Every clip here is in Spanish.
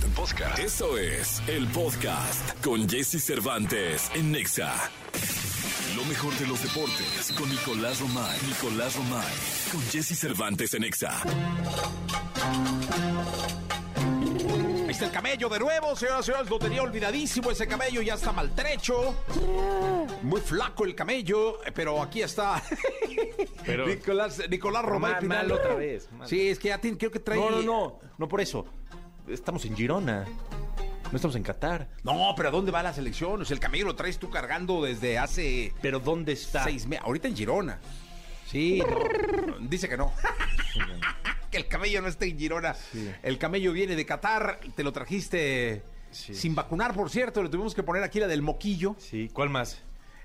Podcast. Podcast. Eso es el podcast con Jesse Cervantes en Nexa. Lo mejor de los deportes con Nicolás Romay. Nicolás Romay. Con Jesse Cervantes en Nexa. Ahí está el camello de nuevo, señoras y señores. Lo tenía olvidadísimo ese camello, ya está maltrecho. Muy flaco el camello, pero aquí está. Pero- Nicolás, Nicolás Romay Mal, otra vez, mal. Sí, es que ya tiene- creo que trae. No, no, no, no por eso. Estamos en Girona. No estamos en Qatar. No, pero ¿a dónde va la selección? O sea, el camello lo traes tú cargando desde hace Pero ¿dónde está? seis meses. Ahorita en Girona. Sí, no, dice que no. que el camello no está en Girona. El camello viene de Qatar, te lo trajiste Sí. sin vacunar, por cierto. Le tuvimos que poner aquí la del moquillo, Sí, ¿cuál más?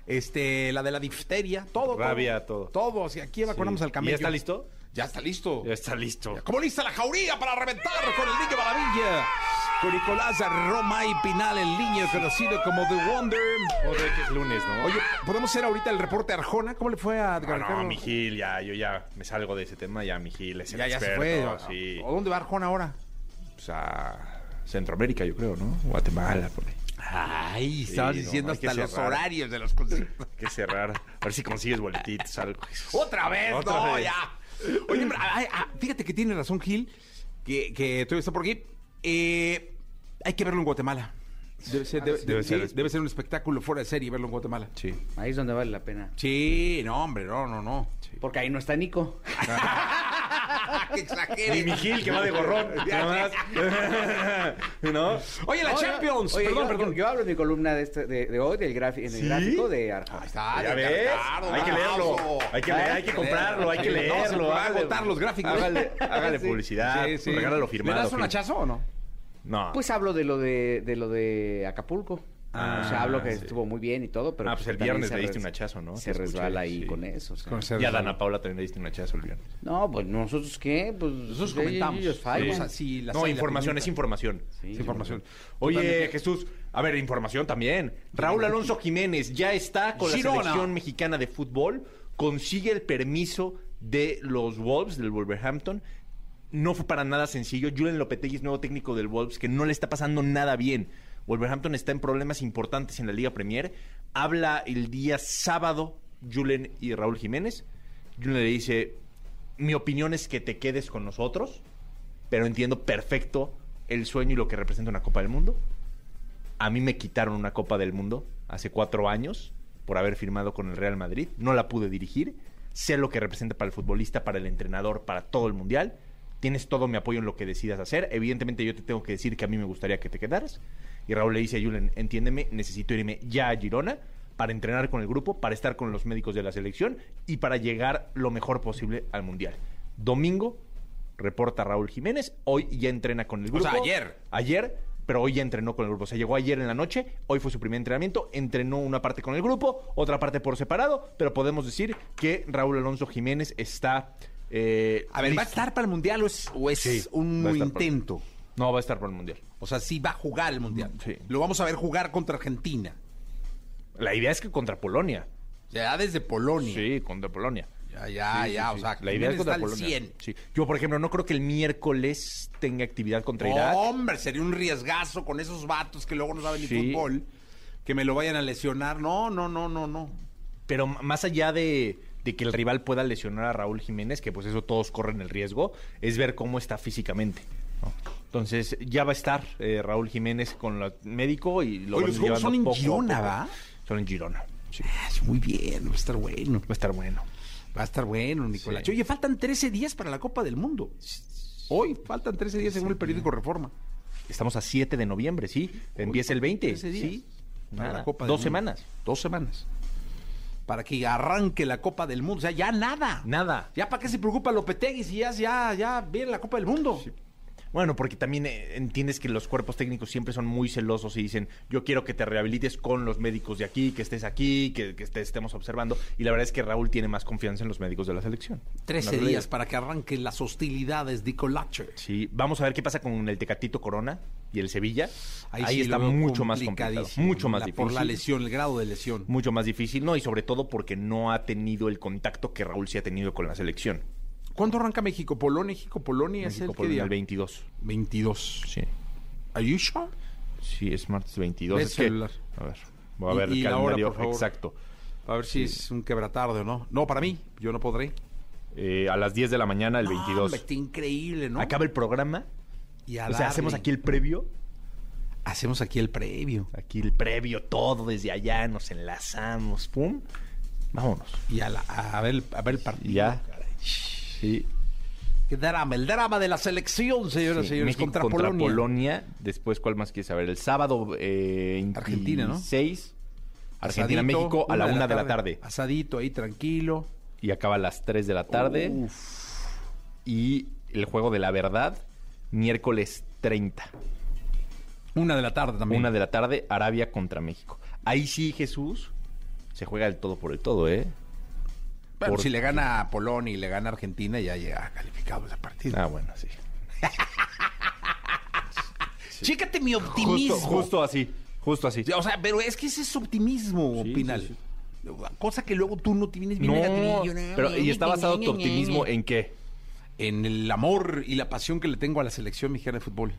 este, la de la difteria, todo. Rabia, todo. Todo, o sea, aquí vacunamos Sí. al camello. ¿Ya está listo? Ya está listo. Ya está listo. Como lista la jauría para reventar con el niño maravilla. Con Nicolás Romay Pinal, el niño conocido como The Wonder. Otra que es lunes, ¿no? Oye, ¿podemos hacer ahorita el reporte Arjona? ¿Cómo le fue a Ah, Edgar no, Ricardo? mi Gil, ya, yo ya me salgo de ese tema, ya mi Gil es el Ya, ya se fue. sí. ¿A dónde va Arjona ahora? Pues a Centroamérica, yo creo, ¿no? Guatemala, por ahí. Ay, estabas diciendo hasta los cerrar. horarios de los conciertos. Hay que cerrar. A ver si consigues boletitos, algo. ¡Otra vez! Otra ¡No, vez. ya! Oye, pero, ay, ah, fíjate que tiene razón Gil, que, que todavía está por aquí. Eh, hay que verlo en Guatemala. Debe ser, debe, Debe sí, ser- debe ser un espectáculo fuera de serie verlo en Guatemala. Sí. Ahí es donde vale la pena. Sí, no, hombre, no, no, no. Porque ahí no está Nico. ¡Qué exagere! Y mi Gil, que va de gorrón. nada más. ¿No? Oye, la. Champions. Oye, perdón, yo, perdón. Yo hablo en mi columna de, este, de, de hoy, del grafi- en el ¿Sí? gráfico de Arjona. Ahí está, ¿Ya de ves? Hay que leerlo. Hay que, leer, hay que comprarlo, hay que leerlo. va a agotar los gráficos. Hágale, hágale Sí. publicidad. Sí, sí. Regálalo firmado. ¿Le das un hachazo o no? No. Pues hablo de lo de, de lo de Acapulco. Ah, o sea, hablo que sí. estuvo muy bien y todo, pero... Ah, pues el también viernes se le diste un hachazo, ¿no? Se resbala ahí sí. con eso. o sea. Con ese- Y a Dana Paula también le diste un hachazo el viernes. No, pues nosotros qué, pues... Nosotros ellos- comentamos. ellos fallan. O sea, sí, la no, la información, es información. Sí, Es información. Oye, Totalmente. Jesús, a ver, información también. Raúl Alonso Jiménez ya está con Girona. la selección mexicana de fútbol, consigue el permiso de los Wolves, del Wolverhampton. No fue para nada sencillo. Julian Lopetegui es nuevo técnico del Wolves, que no le está pasando nada bien. Wolverhampton está en problemas importantes en la Liga Premier. Habla el día sábado Julen y Raúl Jiménez. Julen le dice, mi opinión es que te quedes con nosotros, pero entiendo perfecto el sueño y lo que representa una Copa del Mundo. A mí me quitaron una Copa del Mundo hace cuatro años por haber firmado con el Real Madrid. No la pude dirigir. Sé lo que representa para el futbolista, para el entrenador, para todo el Mundial. Tienes todo mi apoyo en lo que decidas hacer. Evidentemente yo te tengo que decir que a mí me gustaría que te quedaras. Y Raúl le dice a Julen, entiéndeme, necesito irme ya a Girona para entrenar con el grupo, para estar con los médicos de la selección y para llegar lo mejor posible al Mundial. Domingo, reporta Raúl Jiménez, hoy ya entrena con el grupo. sea, ayer. Ayer, pero hoy ya entrenó con el grupo. O sea, llegó ayer en la noche, hoy fue su primer entrenamiento, entrenó una parte con el grupo, otra parte por separado, pero podemos decir que Raúl Alonso Jiménez está... eh, A ver, ¿va a estar para el Mundial o es, o es Sí, un para- intento? No, va a estar por el Mundial. O sea, sí va a jugar el Mundial. Sí. Lo vamos a ver jugar contra Argentina. La idea es que contra Polonia. Ya desde Polonia. Sí, contra Polonia. Ya, ya, Sí, ya. sí. O sea, la idea es contra Polonia. 100. Sí. Yo, por ejemplo, no creo que el miércoles tenga actividad contra Irak. Hombre, sería un riesgazo con esos vatos que luego no saben ni fútbol. Que me lo vayan a lesionar. No, no, no, no, no. Pero más allá de, de que el rival pueda lesionar a Raúl Jiménez, que pues eso todos corren el riesgo, es ver cómo está físicamente. Entonces ya va a estar eh, Raúl Jiménez con el médico y lo Oye, van los juegos son en poco Girona, poco. ¿va? Son en Girona. Sí. Ah, sí, Muy bien, va a estar bueno. Va a estar bueno. Va a estar bueno, Nicolás. Sí. Oye, faltan 13 días para la Copa del Mundo. Hoy faltan 13 días según el periódico Reforma. Estamos a 7 de noviembre, ¿sí? Empieza el 20. 13 días. Sí. Para Nada. la Copa del Dos Mundo. semanas. Dos semanas. Para que arranque la Copa del Mundo. O sea, ya nada. Nada. Ya para qué se preocupa Lopetegui si ya, ya, ya viene la Copa del Mundo. Bueno, porque también eh, entiendes que los cuerpos técnicos siempre son muy celosos y dicen, yo quiero que te rehabilites con los médicos de aquí, que estés aquí, que, que te estemos observando. Y la verdad es que Raúl tiene más confianza en los médicos de la selección. 13 La realidad. días para que arranquen las hostilidades de Colache. Sí, vamos a ver qué pasa con el Tecatito Corona y el Sevilla. Ahí, sí está mucho más complicado, complicadísimo, mucho más la- difícil. Por la lesión, el grado de lesión. Mucho más difícil, ¿no? Y sobre todo porque no ha tenido el contacto que Raúl sí ha tenido con la selección. ¿Cuándo arranca México? Polonia, México, Polonia, ¿es México el por qué día? el 22. 22. Sí. ¿Are you sure? Sí, es martes 22. Ve Es que, celular. a ver, voy a Y- ver y el hora, calendario por favor. exacto. A ver si es un quebratarde o no. No, para mí, yo no podré. Eh, a las 10 de la mañana, el 22. Hombre, está increíble, ¿no? Acaba el programa. Y a O sea, hacemos aquí el previo. Hacemos aquí el previo. Aquí el previo, todo desde allá, nos enlazamos, pum. Vámonos. Y a, la- a ver, a ver el partido. Ya. Sí. Qué drama, el drama de la selección, señoras y Sí, señores, México contra, Polonia. Después, ¿cuál más quieres saber? El sábado eh, Argentina, ¿no? 26. Asadito, Argentina-México a la una de la tarde. Asadito ahí, tranquilo. Y acaba a las 3 de la tarde. Y el juego de la verdad, miércoles 30. Una de la tarde también. Una de la tarde, Arabia contra México. Ahí sí, Jesús, se juega el todo por el todo, ¿eh? Pero por- si le gana a Polonia y le gana a Argentina, ya llega calificado ese partido. Ah, bueno, sí. Chécate mi optimismo. Justo, justo así, justo así. O sea, pero es que ese es optimismo, Sí, Pinal. sí, Cosa que luego tú no tienes bien No, pero ¿y está basado tu optimismo en qué? En el amor y la pasión que le tengo a la selección mexicana de fútbol.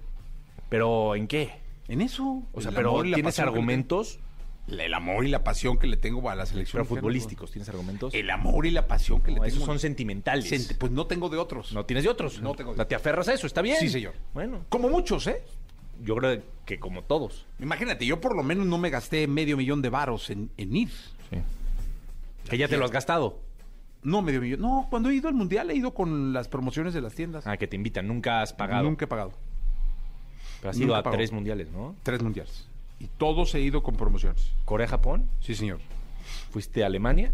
¿Pero en qué? En eso. O sea, pero ¿tienes argumentos? El amor y la pasión que le tengo a la selección. Pero mexicana futbolísticos, ¿tienes argumentos? El amor y la pasión que No, le esos tengo. son sentimentales. Sent- Pues no tengo de otros. No tienes de otros. No tengo de No te aferras a eso, está bien. Sí, señor. Bueno, Como muchos, ¿eh? yo creo que como todos. Imagínate, yo por lo menos no me gasté medio millón de varos en, en ir. Sí. Que ya te lo has gastado. No, medio millón. No, cuando he ido al mundial he ido con las promociones de las tiendas. Ah, que te invitan. Nunca has pagado. Nunca he pagado. Pero has ido a tres mundiales, ¿no? Tres mundiales. Y todos he ido con promociones. Corea-Japón. Sí, señor. Fuiste a Alemania.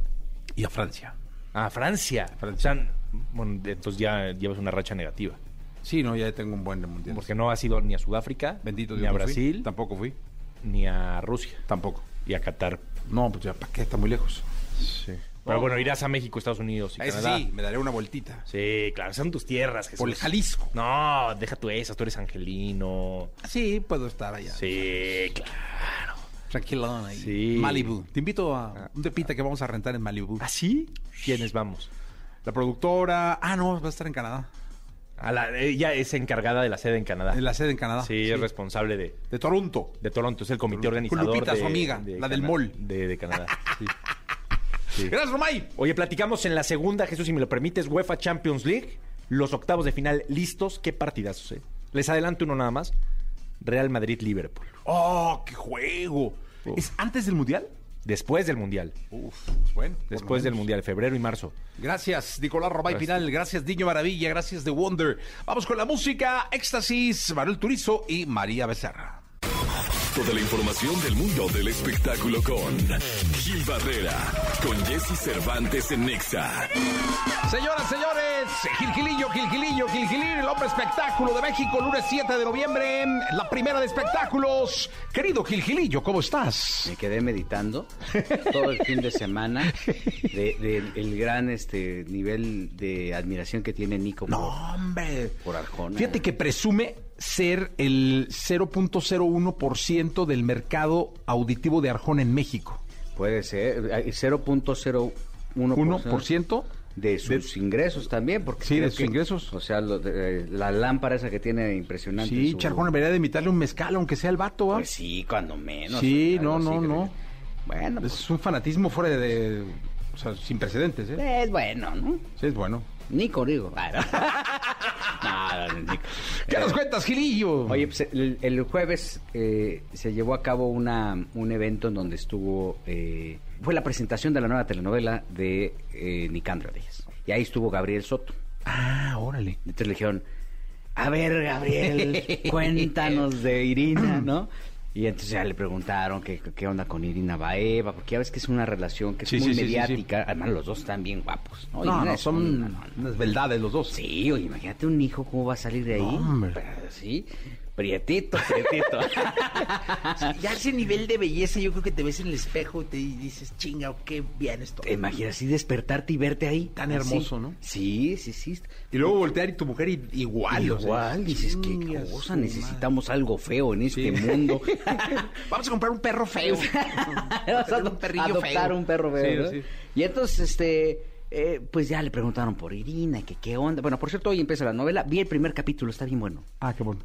Y a Francia. Ah, Francia. Francia. O sea, bueno, entonces ya llevas una racha negativa. Sí, no, ya tengo un buen de mundial. Porque no has ido ni a Sudáfrica, Bendito ni a fui. Brasil, Tampoco fui. ni a Rusia, Tampoco. y a Qatar. No, pues ya, ¿para qué? Está muy lejos. Sí. Pero bueno, irás a México, Estados Unidos y ese Canadá. sí, me daré una vueltita. Sí, claro, son tus tierras, Jesús. Por el Jalisco. No, deja tú esas, tú eres angelino. Sí, puedo estar allá. Sí, claro. Tranquilón ahí. Sí. Malibu. Te invito a un depita que vamos a rentar en Malibu. ¿Ah, sí? ¿Quiénes vamos? La productora. Ah, no, va a estar en Canadá. A la, ella es encargada de la sede en Canadá. En la sede en Canadá. sí, es responsable de, De Toronto. de Toronto, es el comité Con organizador Lupita, de, su amiga, de la del Cana- mall. De, de Canadá. sí. Sí. Gracias, Romay. Oye, platicamos en la segunda, Jesús, si me lo permites, UEFA Champions League. Los octavos de final listos. Qué partidazos, eh. Les adelanto uno nada más. Real Madrid-Liverpool. Oh, qué juego. Uf. ¿Es antes del Mundial? Después del Mundial. Uf, pues bueno. Después del. Mundial, febrero y marzo. Gracias, Nicolás Romay. Pinal. Gracias, Niño Maravilla. Gracias, The Wonder. Vamos con la música. Éxtasis, Manuel Turizo y María Becerra. Toda la información del mundo del espectáculo con Gil Barrera, con Jesse Cervantes en Nexa. Señoras, señores, Gilgilillo, Gilgilillo, Gilgilín, el hombre espectáculo de México, lunes 7 de noviembre, la primera de espectáculos. Querido Gilgilillo, ¿cómo estás? Me quedé meditando todo el fin de semana de, de el gran este nivel de admiración que tiene Nico No, por, hombre. por Arjona. Fíjate que presume ser el 0.01% del mercado auditivo de Arjona en México. puede ser eh, 0.01% 1% de sus ingresos también, porque Sí, de sus que- ingresos. O sea, lo de- eh, la lámpara esa que tiene impresionante. Sí, su- Charjona debería de invitarle un mezcal, aunque sea el vato, ¿ah? Pues sí, cuando menos. Sí, no, así, no, no. que- Bueno, pues, Es un fanatismo fuera de... O sea, sin precedentes, ¿eh? es bueno, ¿no? Sí, es bueno. Nico, digo. Ah, no. Nico. ¿Qué Eh, nos cuentas, Gilillo? Oye, pues el, el jueves eh, se llevó a cabo una, un evento en donde estuvo, eh, fue la presentación de la nueva telenovela de eh, Nicandro Reyes. Y ahí estuvo Gabriel Soto. Ah, órale. Entonces le dijeron, a ver, Gabriel, cuéntanos de Irina, ¿no? Y entonces ya le preguntaron qué, qué onda con Irina Baeva, porque ya ves que es una relación que es Sí, muy sí, sí, mediática. Además, los dos están bien guapos. No, No, no, son unas verdades los dos. Sí, oye, imagínate un hijo cómo va a salir de ahí. No, hombre. Pero, sí, prietito, prietito. Ya ese nivel de belleza, yo creo que te ves en el espejo y te dices, chinga, qué bien esto. ¿Te imaginas así despertarte y verte ahí? Tan Así. hermoso, ¿no? Sí, sí, sí. Y luego voltear y tu mujer i- igual. o sea, Igual, dices, qué cosa, necesitamos algo feo en este Sí. mundo. Vamos a comprar un perro feo. Vas a un perrillo adoptar feo. un perro feo. Sí, ¿no? sí. Y entonces, este, eh, pues ya le preguntaron por Irina, que qué onda. Bueno, por cierto, hoy empieza la novela. Vi el primer capítulo, está bien bueno. Ah, qué bueno.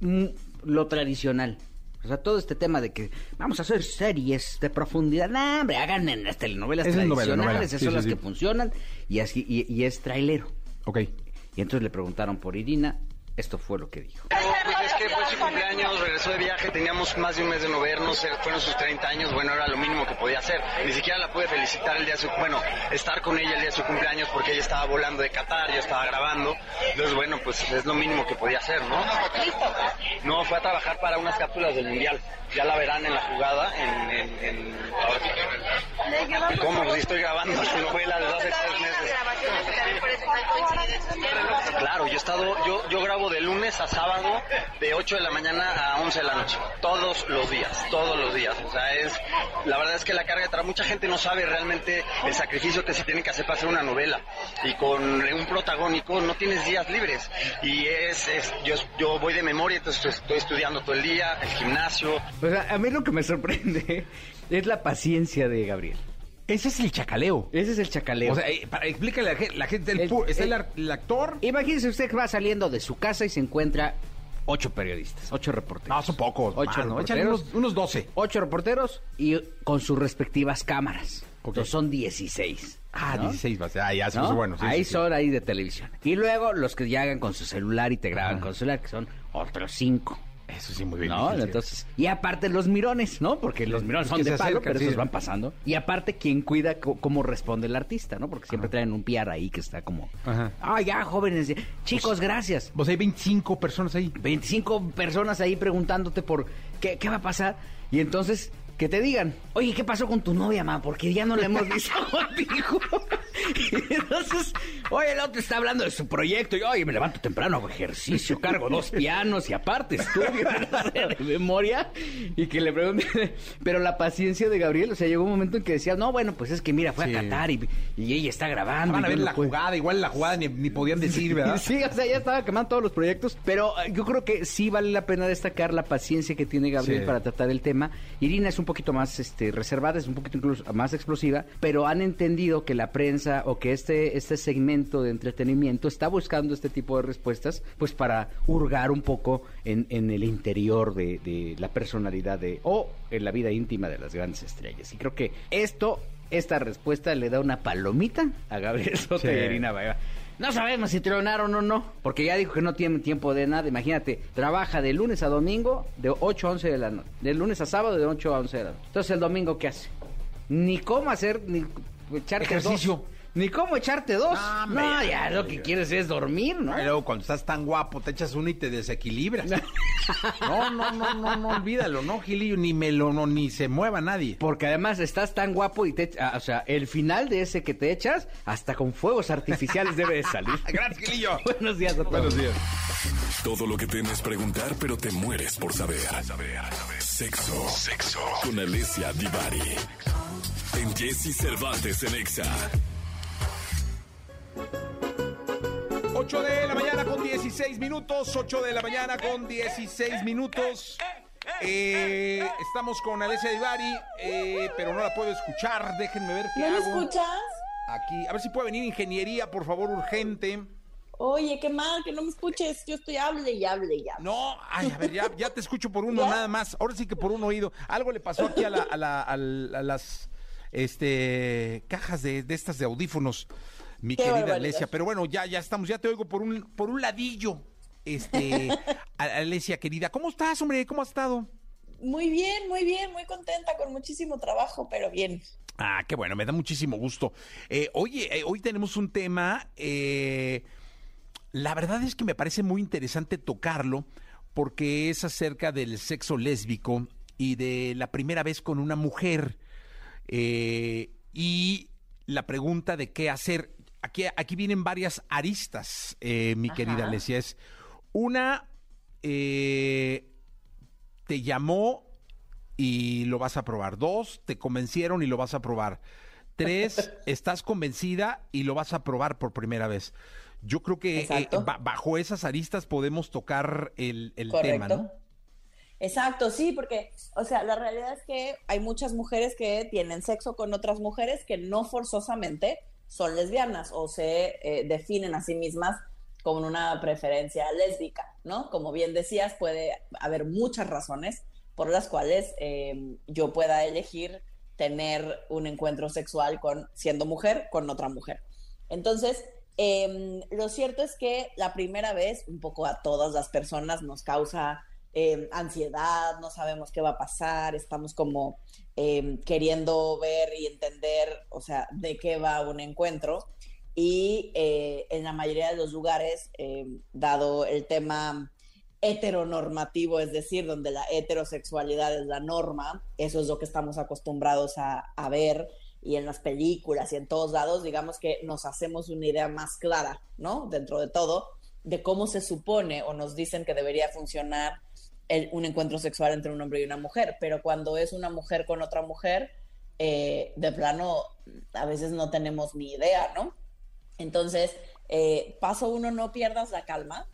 Mm, lo tradicional. O sea, todo este tema de que vamos a hacer series de profundidad. No, hombre, hagan en las telenovelas es tradicionales, novela. esas Sí, son sí, las sí. que funcionan. Y así y, y es trailero. Ok. Y entonces le preguntaron por Irina. Esto fue lo que dijo. Pues es que fue su cumpleaños, regresó de viaje, teníamos más de un mes de no vernos, fueron sus 30 años, bueno, era lo mínimo que podía hacer. Ni siquiera la pude felicitar el día de su, bueno, estar con ella el día de su cumpleaños porque ella estaba volando de Qatar, yo estaba grabando. Entonces, bueno, pues es lo mínimo que podía hacer, ¿no? No, fue a trabajar para unas cápsulas del Mundial. Ya la verán en la jugada, en... en, en- ahora- ¿Cómo? Pues estoy grabando su novela desde hace tres meses. Claro, yo he estado, yo, yo grabo de lunes a sábado, de 8 de la mañana a 11 de la noche, todos los días, todos los días. O sea, es, la verdad es que la carga de trabajo, mucha gente no sabe realmente el sacrificio que se tiene que hacer para hacer una novela. Y con un protagónico no tienes días libres. Y es, es yo, yo voy de memoria, entonces estoy estudiando todo el día, el gimnasio. O sea, a mí lo que me sorprende es la paciencia de Gabriel. Ese es el chacaleo. Ese es el chacaleo. O sea, eh, para, explícale a la gente, la gente el El- está el, actor. Imagínese usted que va saliendo de su casa y se encuentra ocho periodistas, ocho reporteros. No, son pocos. Ocho más, ¿no? Échale reporteros. unos, unos 12. Ocho reporteros y con sus respectivas cámaras. Entonces son 16. Ah, ¿no? 16 va a ser. Ah, ya ¿no? puso bueno. sí, ahí sí, sí. son ahí de televisión. Y luego los que llegan con su celular y te graban con su celular, que son otros cinco. Eso sí, muy bien. ¿No? difícil. Entonces, y aparte los mirones, ¿no? Porque los mirones son de palo, acercan, pero sí. esos van pasando. Y aparte, quien cuida cómo responde el artista, ¿no? Porque siempre traen un PR ahí que está como, Ajá. ah, ya, jóvenes, chicos, gracias. Pues hay 25 personas ahí. 25 personas ahí preguntándote por qué, qué va a pasar. Y entonces, que te digan, oye, ¿qué pasó con tu novia, ma? Porque ya no la hemos visto contigo. Entonces, oye, el otro está hablando de su proyecto. Y, oye, me levanto temprano, hago ejercicio, cargo dos pianos y aparte estudio de memoria. Y que le pregunte, pero la paciencia de Gabriel, o sea, llegó un momento en que decía, no, bueno, pues es que mira, fue Sí. a Qatar y, y ella está grabando. Van a ver la puedo". jugada. Igual la jugada ni, ni podían decir, ¿verdad? Sí, o sea, ya estaba quemando todos los proyectos, pero eh, yo creo que sí vale la pena destacar la paciencia que tiene Gabriel Sí. para tratar el tema. Irina es un poquito más este, reservada, es un poquito incluso más explosiva, pero han entendido que la prensa o que este, este segmento de entretenimiento está buscando este tipo de respuestas, pues para hurgar un poco en, en el interior de, de la personalidad de, o en la vida íntima de las grandes estrellas. Y creo que esto, esta respuesta le da una palomita a Gabriel Soto Sí. y a Irina Baeva. No sabemos si tronaron o no, porque ya dijo que no tiene tiempo de nada. Imagínate, trabaja de lunes a domingo de 8 a 11 de la noche. De lunes a sábado de 8 a 11 de la noche. Entonces, ¿el domingo qué hace? Ni cómo hacer, ni echarte Ejercicio. Ni cómo echarte dos. No, No, ya lo que quieres es dormir, ¿no? Y luego cuando estás tan guapo te echas uno y te desequilibras. No, no, no, no, no, olvídalo, no, Gilillo, ni me lo, no, ni se mueva nadie. Porque además estás tan guapo y te... O sea, el final de ese que te echas, hasta con fuegos artificiales debe de salir. Gracias, Gilillo. Buenos días a todos. Buenos días. Todo lo que temes preguntar, pero te mueres por saber. Sexo. Sexo. Con Alicia Divari. En Jesse Cervantes en Exa. 8 de la mañana con 16 minutos, 8 de la mañana con 16 minutos. Eh, estamos con Alessia Divari, eh, pero no la puedo escuchar. Déjenme ver qué ¿No me hago. escuchas? Aquí, a ver si puede venir ingeniería, por favor, urgente. Oye, qué mal que no me escuches. Yo estoy hable y hable y hable. No, ay, a ver, ya, ya te escucho por uno ¿Ya? nada más. Ahora sí que por un oído. Algo le pasó aquí a, la, a, la- al- a las este, cajas de, de estas de audífonos, mi Qué querida. Alesia. Pero bueno, ya, ya estamos, ya te oigo por un, por un ladillo. Este, Alesia, querida, ¿cómo estás, hombre? ¿Cómo has estado? Muy bien, muy bien, muy contenta, con muchísimo trabajo, pero bien. Ah, qué bueno, me da muchísimo gusto. Eh, oye, eh, hoy tenemos un tema, eh, la verdad es que me parece muy interesante tocarlo porque es acerca del sexo lésbico y de la primera vez con una mujer eh, y la pregunta de qué hacer. Aquí, aquí vienen varias aristas, eh, mi querida. Alesia. Es una, eh, te llamó y lo vas a probar. Dos, te convencieron y lo vas a probar. Tres, estás convencida y lo vas a probar por primera vez. Yo creo que eh, bajo esas aristas podemos tocar el, el tema, ¿no? Exacto, sí, porque, o sea, la realidad es que hay muchas mujeres que tienen sexo con otras mujeres que no forzosamente son lesbianas o se eh, definen a sí mismas con una preferencia lésbica, ¿no? Como bien decías, puede haber muchas razones por las cuales eh, yo pueda elegir tener un encuentro sexual con siendo mujer con otra mujer. Entonces, em, lo cierto es que la primera vez, un poco a todas las personas nos causa em, ansiedad, no sabemos qué va a pasar, estamos como em, queriendo ver y entender, o sea, de qué va un encuentro. Y eh, en la mayoría de los lugares, dado el tema heteronormativo, es decir, donde la heterosexualidad es la norma, eso es lo que estamos acostumbrados a, ver y en las películas y en todos lados, digamos que nos hacemos una idea más clara, ¿no? Dentro de todo, de cómo se supone o nos dicen que debería funcionar un encuentro sexual entre un hombre y una mujer, pero cuando es una mujer con otra mujer, eh, de plano, a veces no tenemos ni idea, ¿no? Entonces, eh, paso uno, no pierdas la calma,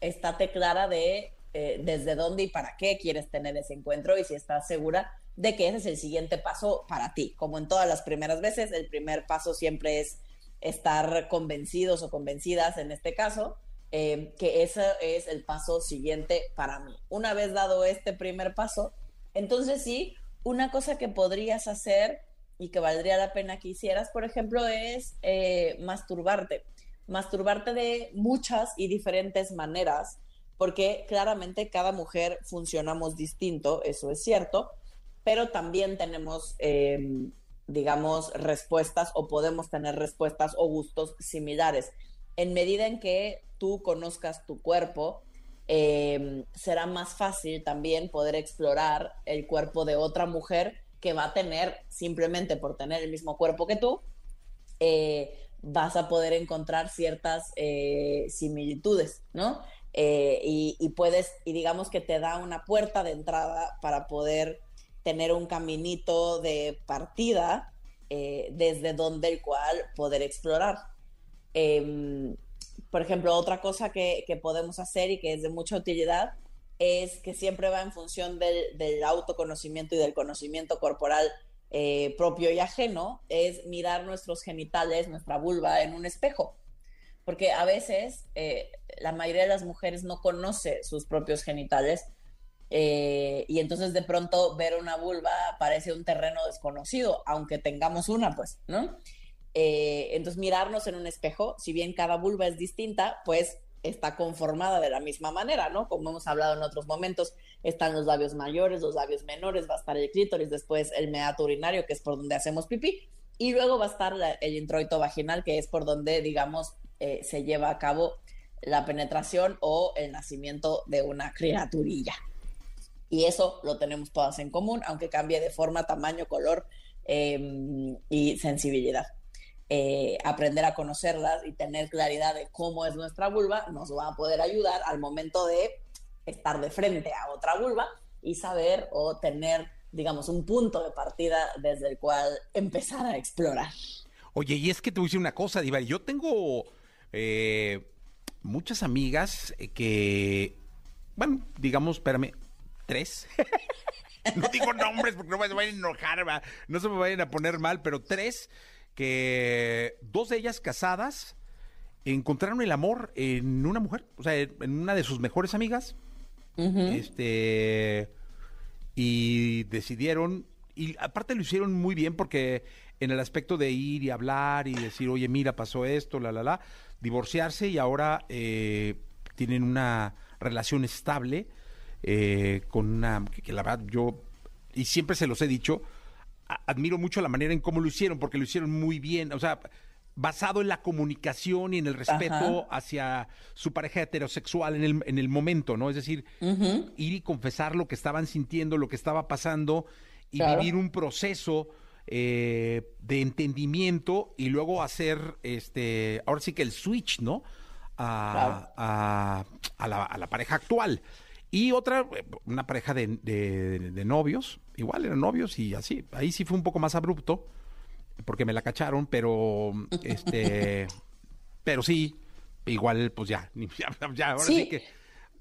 estate clara de eh, desde dónde y para qué quieres tener ese encuentro y si estás segura de que ese es el siguiente paso para ti. Como en todas las primeras veces, el primer paso siempre es estar convencidos o convencidas, en este caso, eh, que ese es el paso siguiente para mí. Una vez dado este primer paso, entonces sí, una cosa que podrías hacer y que valdría la pena que hicieras, por ejemplo, es masturbarte masturbarte de muchas y diferentes maneras, porque claramente cada mujer funcionamos distinto, eso es cierto, pero también tenemos, em, digamos, respuestas o podemos tener respuestas o gustos similares. En medida en que conozcas tu cuerpo, em, será más fácil también poder explorar el cuerpo de otra mujer que va a tener, simplemente por tener el mismo cuerpo que tú, eh, vas a poder encontrar ciertas eh, similitudes, ¿no? Eh, y, puedes, y digamos que te da una puerta de entrada para poder tener un caminito de partida desde donde el cual poder explorar. Por ejemplo, otra cosa que, podemos hacer y que es de mucha utilidad es que siempre va en función del, del autoconocimiento y del conocimiento corporal eh, propio y ajeno es mirar nuestros genitales, nuestra vulva en un espejo. Porque a veces eh, la mayoría de las mujeres no conoce sus propios genitales eh, y entonces de pronto ver una vulva parece un terreno desconocido, aunque tengamos una, pues, ¿no? Entonces mirarnos en un espejo, si bien cada vulva es distinta, pues está conformada de la misma manera, ¿no? Como hemos hablado en otros momentos, están los labios mayores, los labios menores, va a estar el clítoris, después el meato urinario, que es por donde hacemos pipí, y luego va a estar el introito vaginal, que es por donde, digamos, eh, se lleva a cabo la penetración o el nacimiento de una criaturilla. Y eso lo tenemos todas en común, aunque cambie de forma, tamaño, color em, y sensibilidad. Eh, aprender a conocerlas y tener claridad de cómo es nuestra vulva nos va a poder ayudar al momento de estar de frente a otra vulva y saber o tener, digamos, un punto de partida desde el cual empezar a explorar. Oye, y es que te voy a decir una cosa, Diva, yo tengo eh, muchas amigas que, bueno, digamos, espérame, tres. no digo nombres porque no me vayan a enojar, no se me vayan a poner mal, pero tres que dos de ellas casadas encontraron el amor en una mujer, o sea, en una de sus mejores amigas. Este y decidieron y aparte lo hicieron muy bien porque en el aspecto de ir y hablar y decir, oye, mira, pasó esto, la, la, la, divorciarse y ahora eh, tienen una relación estable eh, con una, que, la verdad yo, y siempre se los he dicho, admiro mucho la manera en cómo lo hicieron, porque lo hicieron muy bien, o sea, basado en la comunicación y en el respeto hacia su pareja heterosexual en el, en el momento, ¿no? Es decir, ir y confesar lo que estaban sintiendo, lo que estaba pasando y vivir un proceso eh, de entendimiento y luego hacer, este, ahora sí que el switch, ¿no? A, a, la, a la pareja actual. Y otra, una pareja de, de, novios, igual eran novios y así. Ahí sí fue un poco más abrupto, porque me la cacharon, pero este, pero sí, igual, pues ya, ya, ahora sí, que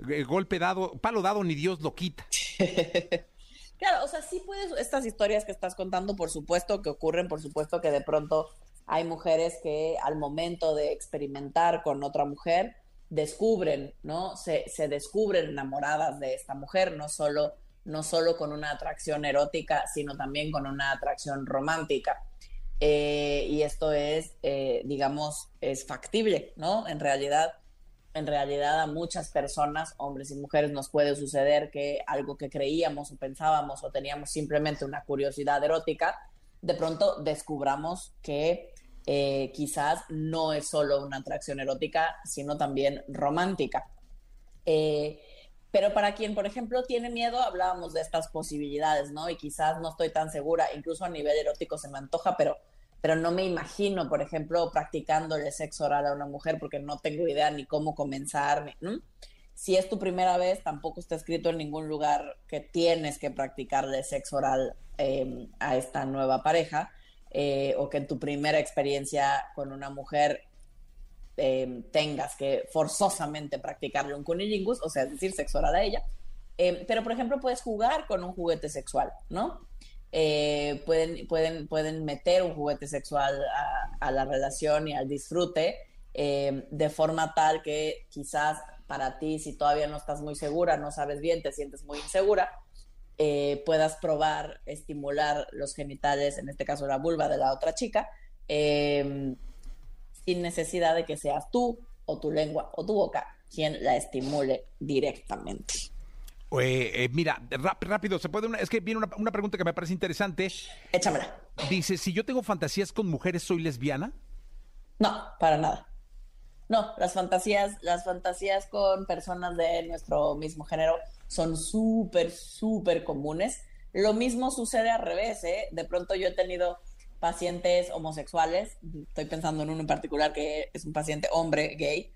eh, golpe dado, palo dado, ni Dios lo quita. claro, o sea, sí puedes, estas historias que estás contando, por supuesto que ocurren, por supuesto que de pronto hay mujeres que al momento de experimentar con otra mujer, descubren, ¿no? Se, se descubren enamoradas de esta mujer, no solo, no solo con una atracción erótica, sino también con una atracción romántica. Eh, y esto es, eh, digamos, es factible, ¿no? En realidad, en realidad a muchas personas, hombres y mujeres, nos puede suceder que algo que creíamos o pensábamos o teníamos simplemente una curiosidad erótica, de pronto descubramos que eh, quizás no es solo una atracción erótica, sino también romántica. Pero para quien, por ejemplo, tiene miedo, hablábamos de estas posibilidades, ¿no? Y quizás no estoy tan segura, incluso a nivel erótico se me antoja, pero, pero no me imagino, por ejemplo, practicándole sexo oral a una mujer porque no tengo idea ni cómo comenzar. Si es tu primera vez, tampoco está escrito en ningún lugar que tienes que practicarle sexo oral eh, a esta nueva pareja eh, o que en tu primera experiencia con una mujer eh, tengas que forzosamente practicarle un cunilingus, o sea, es decir, sexo a ella. Eh, pero, por ejemplo, puedes jugar con un juguete sexual, ¿no? pueden, pueden, pueden meter un juguete sexual a, a la relación y al disfrute de forma tal que quizás para ti, si todavía no estás muy segura, no sabes bien, te sientes muy insegura, eh, puedas probar, estimular los genitales, en este caso la vulva de la otra chica, eh, sin necesidad de que seas tú o tu lengua o tu boca quien la estimule directamente. Eh, mira, rápido, se puede es que viene una, una, pregunta que me parece interesante. Échamela. Dice, si yo tengo fantasías con mujeres, ¿soy lesbiana? No, para nada. No, las fantasías, las fantasías con personas de nuestro mismo género son súper, súper comunes. Lo mismo sucede al revés, ¿eh? De pronto yo he tenido pacientes homosexuales, estoy pensando en uno en particular que es un paciente hombre gay,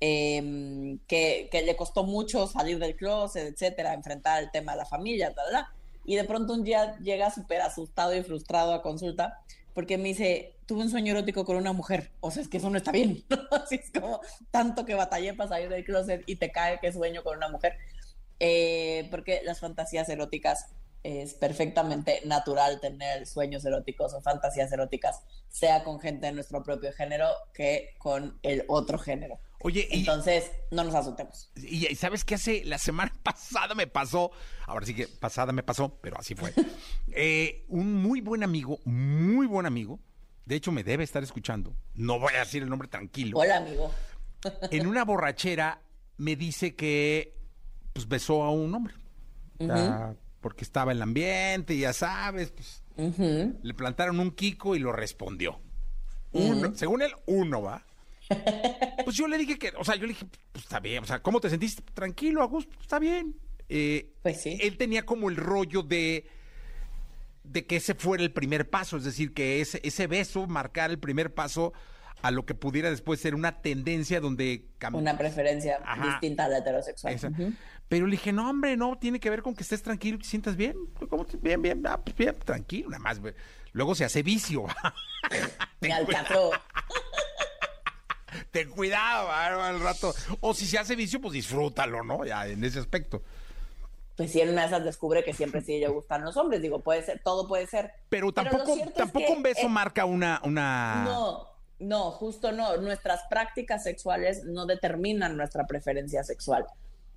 em, que, que, le costó mucho salir del closet, etcétera, enfrentar el tema de la familia, tal, y de pronto un día llega súper asustado y frustrado a consulta porque me dice, tuve un sueño erótico con una mujer, o sea, es que eso no está bien, así es como tanto que batallé para salir del closet y te cae que sueño con una mujer. Eh, porque las fantasías eróticas es perfectamente natural tener sueños eróticos o fantasías eróticas, sea con gente de nuestro propio género que con el otro género. Oye, entonces no nos asustemos. Y, sabes qué hace la semana pasada me pasó, ahora sí que pasada me pasó, pero así fue. Eh, un muy buen amigo, muy buen amigo, de hecho me debe estar escuchando. No voy a decir el nombre tranquilo. Hola, amigo. en una borrachera me dice que pues besó a un hombre. Porque estaba en el ambiente, ya sabes, pues, le plantaron un Kiko y lo respondió. Uno, según él, uno, ¿va? pues yo le dije que, o sea, yo le dije, pues está bien, o sea, ¿cómo te sentiste? Tranquilo, Augusto, está bien. Eh, pues sí. Él tenía como el rollo de de que ese fuera el primer paso, es decir, que ese, ese beso marcara el primer paso a lo que pudiera después ser una tendencia donde... Una preferencia distinta a la heterosexual. Pero le dije, no, hombre, no, tiene que ver con que estés tranquilo y te sientas bien. ¿Cómo? Bien, bien, ah, pues bien, tranquilo, nada más. Luego se hace vicio. Me alcanzó. Ten cuidado, al rato. O si se hace vicio, pues disfrútalo, ¿no? Ya en ese aspecto. Pues si en una de esas descubre que siempre sí le gustan los hombres, digo, puede ser, todo puede ser. Pero tampoco, tampoco un beso marca una, una. No, no, justo no. Nuestras prácticas sexuales no determinan nuestra preferencia sexual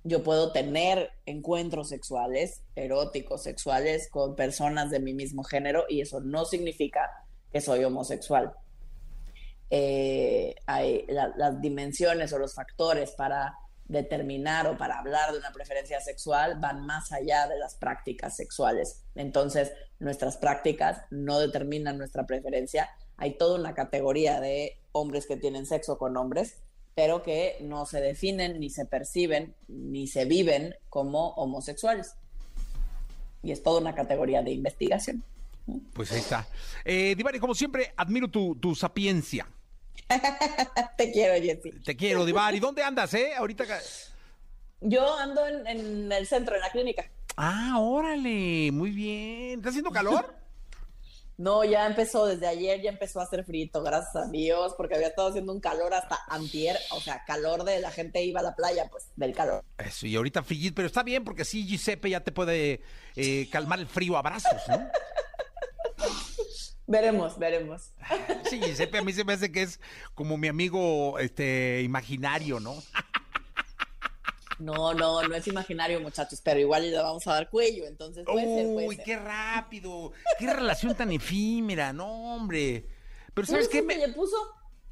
yo puedo tener encuentros sexuales, eróticos, sexuales con personas de mi mismo género y eso no significa que soy homosexual. Eh, hay las dimensiones o los factores para determinar o para hablar de una preferencia sexual van más allá de las prácticas sexuales. Entonces, nuestras prácticas no determinan nuestra preferencia. Hay toda una categoría de hombres que tienen sexo con hombres pero que no se definen, ni se perciben, ni se viven como homosexuales. Y es toda una categoría de investigación. Pues ahí está. Eh, Divari, como siempre, admiro tu, tu sapiencia. Te quiero, Jessy. Te quiero, Divari. ¿Dónde andas, eh? Ahorita. Yo ando en, en el centro, en la clínica. Ah, órale, muy bien. ¿Está haciendo calor? No, ya empezó desde ayer, ya empezó a hacer frito, gracias a Dios, porque había estado haciendo un calor hasta antier, o sea, calor de la gente iba a la playa, pues, del calor. Eso, y ahorita frío, pero está bien, porque sí, Giuseppe ya te puede eh, calmar el frío a brazos, ¿no? Veremos, veremos. Sí, Giuseppe a mí se me hace que es como mi amigo este imaginario, ¿no? No, no, no es imaginario, muchachos, pero igual le vamos a dar cuello, entonces puede ser, puede Uy, ser. qué rápido. Qué relación tan efímera, no, hombre. Pero ¿sabes qué? Me- que le puso,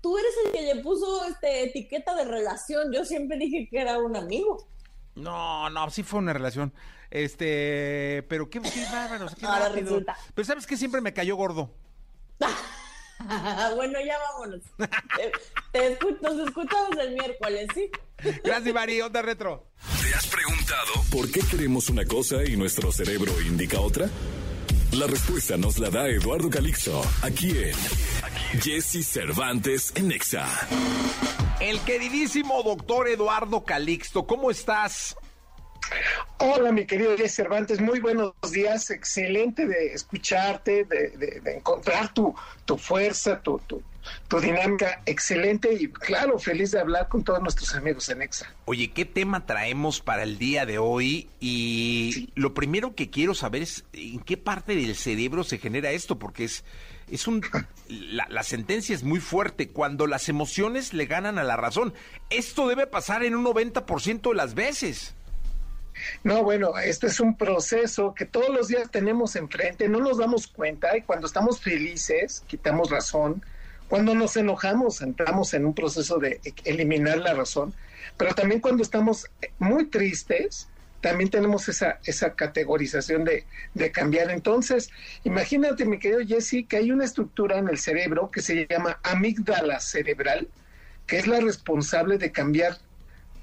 tú eres el que le puso este etiqueta de relación. Yo siempre dije que era un amigo. No, no, sí fue una relación. Este, pero qué, qué bárbaro, qué Ahora rápido. resulta. Pero ¿sabes qué? Siempre me cayó gordo. bueno, ya vámonos. Te- te nos escuchamos el miércoles, ¿sí? Gracias, Mari, onda retro. ¿Te has preguntado por qué queremos una cosa y nuestro cerebro indica otra? La respuesta nos la da Eduardo Calixto, aquí en Jesse Cervantes en Nexa. El queridísimo doctor Eduardo Calixto, ¿cómo estás? Hola, mi querido Jess Cervantes, muy buenos días, excelente de escucharte, de, de- de encontrar tu, tu fuerza, tu, tu, tu dinámica, excelente y claro, feliz de hablar con todos nuestros amigos en EXA. Oye, ¿qué tema traemos para el día de hoy? Y lo primero que quiero saber es en qué parte del cerebro se genera esto, porque es, es un... La, la sentencia es muy fuerte, cuando las emociones le ganan a la razón. Esto debe pasar en un 90% de las veces. No, bueno, este es un proceso que todos los días tenemos enfrente, no nos damos cuenta y cuando estamos felices quitamos razón, cuando nos enojamos entramos en un proceso de e- eliminar la razón, pero también cuando estamos muy tristes también tenemos esa, esa categorización de, de cambiar. Entonces, imagínate, mi querido Jesse, que hay una estructura en el cerebro que se llama amígdala cerebral, que es la responsable de cambiar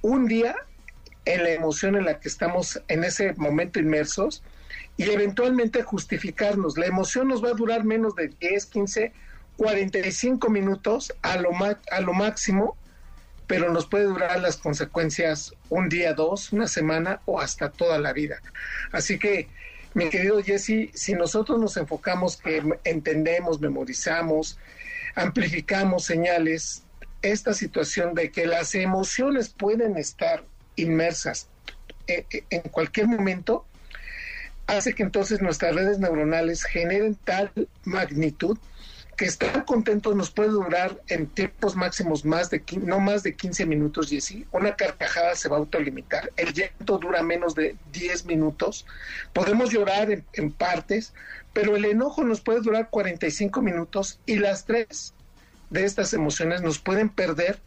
un día en la emoción en la que estamos en ese momento inmersos y eventualmente justificarnos. La emoción nos va a durar menos de 10, 15, 45 minutos a lo, a lo máximo, pero nos puede durar las consecuencias un día, dos, una semana o hasta toda la vida. Así que, mi querido Jesse, si nosotros nos enfocamos que entendemos, memorizamos, amplificamos señales, esta situación de que las emociones pueden estar inmersas eh, eh, en cualquier momento, hace que entonces nuestras redes neuronales generen tal magnitud que estar contentos nos puede durar en tiempos máximos más de no más de 15 minutos y así una carcajada se va a autolimitar. El llanto dura menos de 10 minutos. Podemos llorar en, en partes pero el enojo nos puede durar 45 minutos y las tres de estas emociones nos pueden perder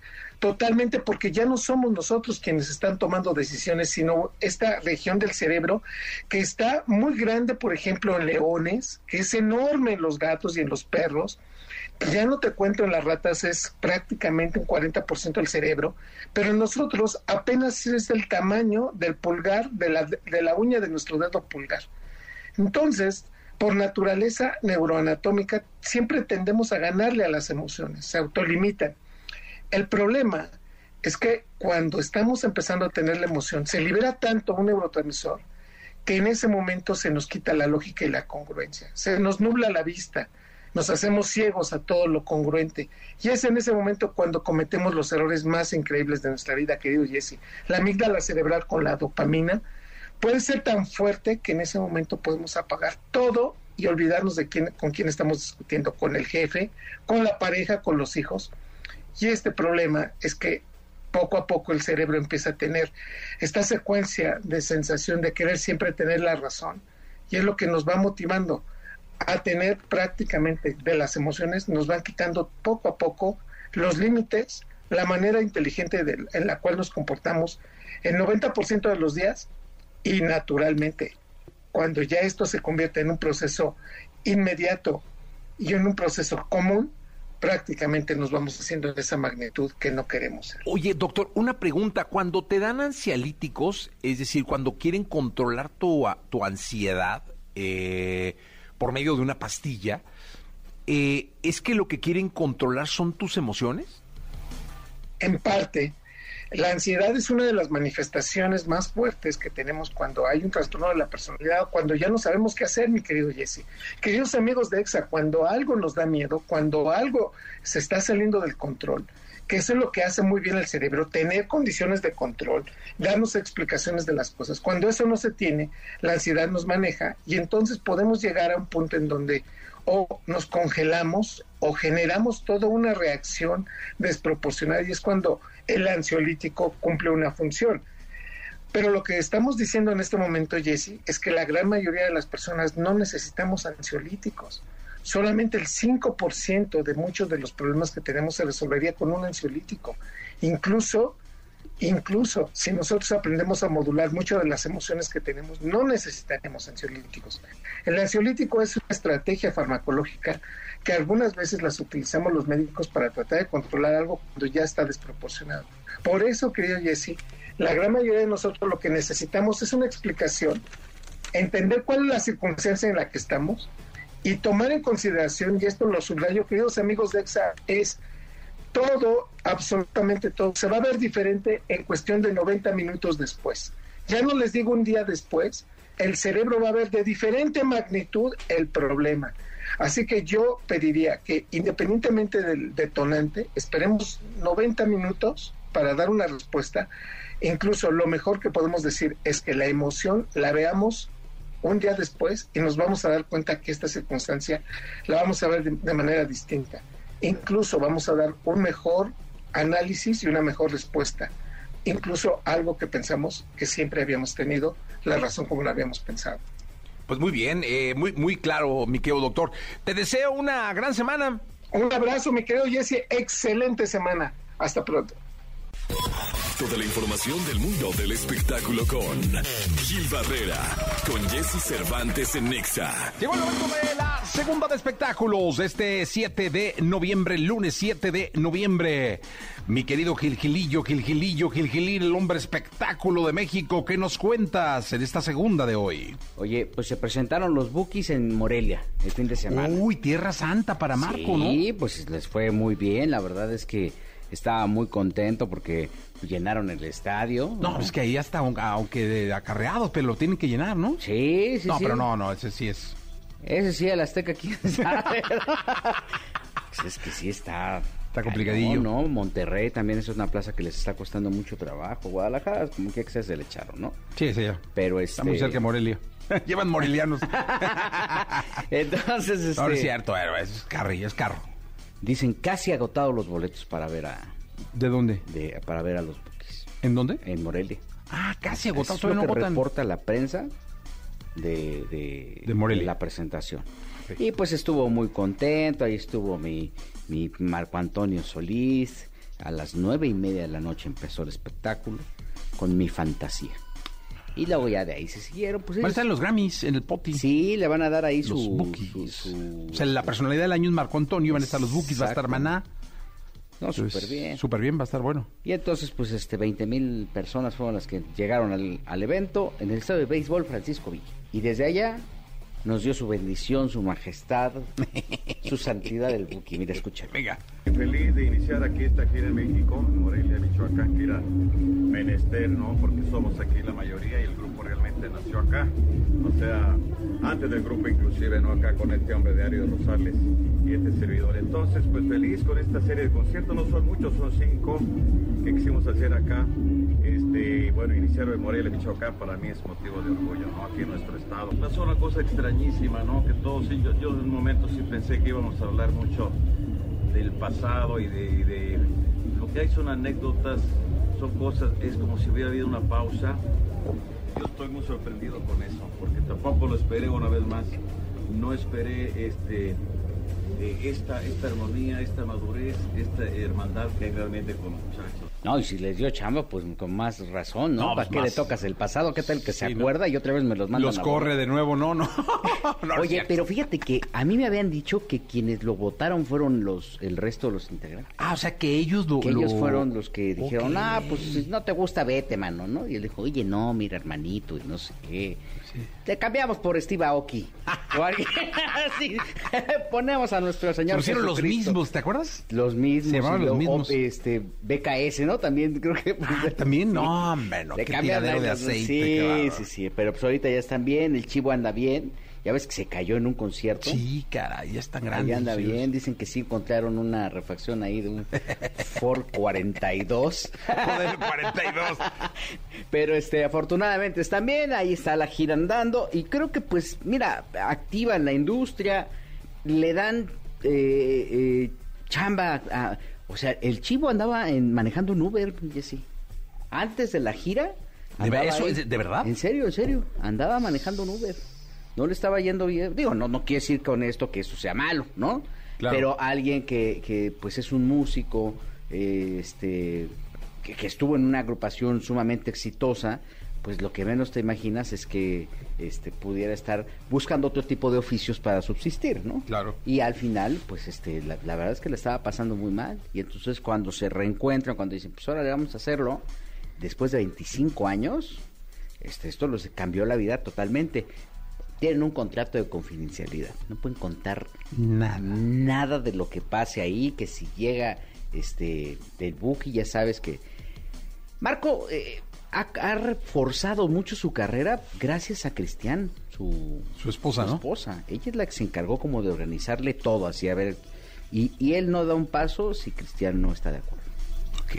totalmente porque ya no somos nosotros quienes están tomando decisiones, sino esta región del cerebro que está muy grande, por ejemplo, en leones, que es enorme en los gatos y en los perros. Ya no te cuento en las ratas, es prácticamente un 40% del cerebro, pero en nosotros apenas es el tamaño del pulgar, de la, de la uña de nuestro dedo pulgar. Entonces, por naturaleza neuroanatómica, siempre tendemos a ganarle a las emociones, se autolimitan. El problema es que cuando estamos empezando a tener la emoción, se libera tanto un neurotransmisor que en ese momento se nos quita la lógica y la congruencia, se nos nubla la vista, nos hacemos ciegos a todo lo congruente. Y es en ese momento cuando cometemos los errores más increíbles de nuestra vida, querido Jesse. La amígdala cerebral con la dopamina puede ser tan fuerte que en ese momento podemos apagar todo y olvidarnos de quién, con quién estamos discutiendo, con el jefe, con la pareja, con los hijos. Y este problema es que poco a poco el cerebro empieza a tener esta secuencia de sensación de querer siempre tener la razón. Y es lo que nos va motivando a tener prácticamente de las emociones, nos van quitando poco a poco los límites, la manera inteligente en la cual nos comportamos el 90% de los días y naturalmente cuando ya esto se convierte en un proceso inmediato y en un proceso común, prácticamente nos vamos haciendo de esa magnitud que no queremos ser. Oye, doctor, una pregunta. Cuando te dan ansiolíticos, es decir, cuando quieren controlar tu, tu ansiedad eh, por medio de una pastilla, eh, ¿es que lo que quieren controlar son tus emociones? En parte, la ansiedad es una de las manifestaciones más fuertes que tenemos cuando hay un trastorno de la personalidad, cuando ya no sabemos qué hacer, mi querido Jesse. Queridos amigos de EXA, cuando algo nos da miedo, cuando algo se está saliendo del control, que eso es lo que hace muy bien el cerebro, tener condiciones de control, darnos explicaciones de las cosas. Cuando eso no se tiene, la ansiedad nos maneja y entonces podemos llegar a un punto en donde o nos congelamos o generamos toda una reacción desproporcionada y es cuando el ansiolítico cumple una función. Pero lo que estamos diciendo en este momento, Jesse, es que la gran mayoría de las personas no necesitamos ansiolíticos. Solamente el 5% de muchos de los problemas que tenemos se resolvería con un ansiolítico. Incluso, incluso si nosotros aprendemos a modular muchas de las emociones que tenemos, no necesitaremos ansiolíticos. El ansiolítico es una estrategia farmacológica que algunas veces las utilizamos los médicos para tratar de controlar algo cuando ya está desproporcionado. Por eso, querido Jesse, la gran mayoría de nosotros lo que necesitamos es una explicación, entender cuál es la circunstancia en la que estamos y tomar en consideración, y esto lo subrayo, queridos amigos de EXA, es todo, absolutamente todo, se va a ver diferente en cuestión de 90 minutos después. Ya no les digo un día después, el cerebro va a ver de diferente magnitud el problema. Así que yo pediría que independientemente del detonante, esperemos 90 minutos para dar una respuesta. Incluso lo mejor que podemos decir es que la emoción la veamos un día después y nos vamos a dar cuenta que esta circunstancia la vamos a ver de, de manera distinta. Incluso vamos a dar un mejor análisis y una mejor respuesta. Incluso algo que pensamos que siempre habíamos tenido, la razón como lo habíamos pensado. Pues muy bien, eh, muy, muy claro, mi querido doctor. Te deseo una gran semana. Un abrazo, mi querido Jesse. Excelente semana. Hasta pronto. Toda la información del mundo del espectáculo con Gil Barrera, con Jesse Cervantes en Nexa. Llegó el momento de la segunda de espectáculos, este 7 de noviembre, lunes 7 de noviembre. Mi querido Gil Gilillo, Gil Gilillo, Gil Gilil, el hombre espectáculo de México, ¿qué nos cuentas en esta segunda de hoy? Oye, pues se presentaron los Bookies en Morelia el fin de semana. Uy, Tierra Santa para Marco, ¿no? Sí, pues les fue muy bien. La verdad es que estaba muy contento porque llenaron el estadio. No, es que ahí hasta, aunque de acarreados, pero lo tienen que llenar, ¿no? Sí, sí, No, sí. pero no, no, ese sí es. Ese sí, el Azteca, quién sabe. Pues es que sí está... Está complicadillo. No, no, Monterrey también es una plaza que les está costando mucho trabajo. Guadalajara, como que se le echaron, ¿no? Sí, sí, ya. Pero este... Está muy cerca de Morelia. Llevan morelianos. Entonces, este... No, no es cierto, pero es carro, es carro. Dicen casi agotados los boletos para ver a, ¿De dónde? de, para ver a los Bookies ¿En dónde? en Morelia. Ah, casi agotado. Es lo Todavía no que reporta la prensa de, de, De Morelia. la presentación. Y pues estuvo muy contento, ahí estuvo mi, mi Marco Antonio Solís. A las nueve y media de la noche empezó el espectáculo con mi fantasía. Y luego ya de ahí se siguieron. Pues Van a ellos- estar en los Grammys, en el Poti. Sí, le van a dar ahí Los su, Bookies. su- su- O sea, la personalidad del año es Marco Antonio, van a estar los Bookies, va a estar. Maná. No, Pues, súper bien. Súper bien, va a estar bueno. Y entonces, pues, este, 20 mil personas fueron las que llegaron al, al evento en el estadio de béisbol Francisco Villa. Y desde allá nos dio su bendición, su majestad, su santidad el Buki. Mira, escucha. Venga. Feliz de iniciar aquí esta gira en México, Morelia, Michoacán, que era menester, ¿no? Porque somos aquí la mayoría y el grupo realmente nació acá. O sea, antes del grupo inclusive, ¿no? Acá con este hombre de Ario Rosales y este servidor. Entonces, pues feliz con esta serie de conciertos. No son muchos, son cinco que quisimos hacer acá. Este, bueno, iniciar en Morelia, Michoacán, para mí es motivo de orgullo, ¿no? Aquí en nuestro estado. Una cosa extrañísima, ¿no? Que todos, sí, yo, en un momento sí pensé que íbamos a hablar mucho del pasado y de, y de- lo que hay son anécdotas, son cosas, es como si hubiera habido una pausa. Yo estoy muy sorprendido con eso, porque tampoco lo esperé una vez más. No esperé este, eh, esta, esta armonía, esta madurez, esta hermandad que hay realmente con los muchachos. No, y si les dio chamba, pues con más razón, ¿no? No, ¿Para pues qué más. le tocas el pasado? ¿Qué tal que se acuerda y otra vez me los mandan Los a corre de nuevo, no, no. Oye, cierto. pero fíjate que a mí me habían dicho que quienes lo votaron fueron los el resto de los integrantes. Ah, o sea, que ellos lo... Que ellos lo- fueron los que dijeron, Ok. ah, pues si no te gusta, vete, mano, ¿no? Y él dijo, oye, no, mira, hermanito, y no sé qué. Te cambiamos por Steve Aoki. O alguien así. Ponemos a nuestro Señor Pusieron los mismos, ¿te acuerdas? Los mismos. Se llamaban los mismos. Este, BKS, ¿no? También creo que... Ah, también, no, hombre, no, Le qué tiradero de aceite. Sí, sí, sí, pero pues ahorita ya están bien, el chivo anda bien. Ya ves que se cayó en un concierto. Sí, caray, ya están Ahí grandes. anda sí. bien, dicen que sí encontraron una refacción ahí de un Ford 42. Joder, 42. Pero este, afortunadamente están bien, ahí está la gira andando y creo que pues, mira, activan la industria, le dan eh, eh, chamba, a- o sea, el chivo andaba en, manejando un Uber, Jessy. Antes de la gira ¿De, eso, ahí. es- ¿De verdad? En serio, en serio. Andaba manejando un Uber. No le estaba yendo bien. Digo, no, no quiere decir con esto que eso sea malo, ¿no? Claro. Pero alguien que, que, pues es un músico, eh, este, que, que estuvo en una agrupación sumamente exitosa, pues lo que menos te imaginas es que este pudiera estar buscando otro tipo de oficios para subsistir, ¿no? Claro. Y al final, pues este, la, la verdad es que le estaba pasando muy mal. Y entonces cuando se reencuentran, cuando dicen, pues ahora le vamos a hacerlo, después de 25 años, este, esto les cambió la vida totalmente. Tienen un contrato de confidencialidad. No pueden contar Nada. nada de lo que pase ahí, que si llega este el Buki, ya sabes que Marco eh, ha, ha reforzado mucho su carrera gracias a Cristian, su, Su esposa, su ¿no? esposa. Ella es la que se encargó como de organizarle todo, así a ver. Y, y él no da un paso si Cristian no está de acuerdo. Ok.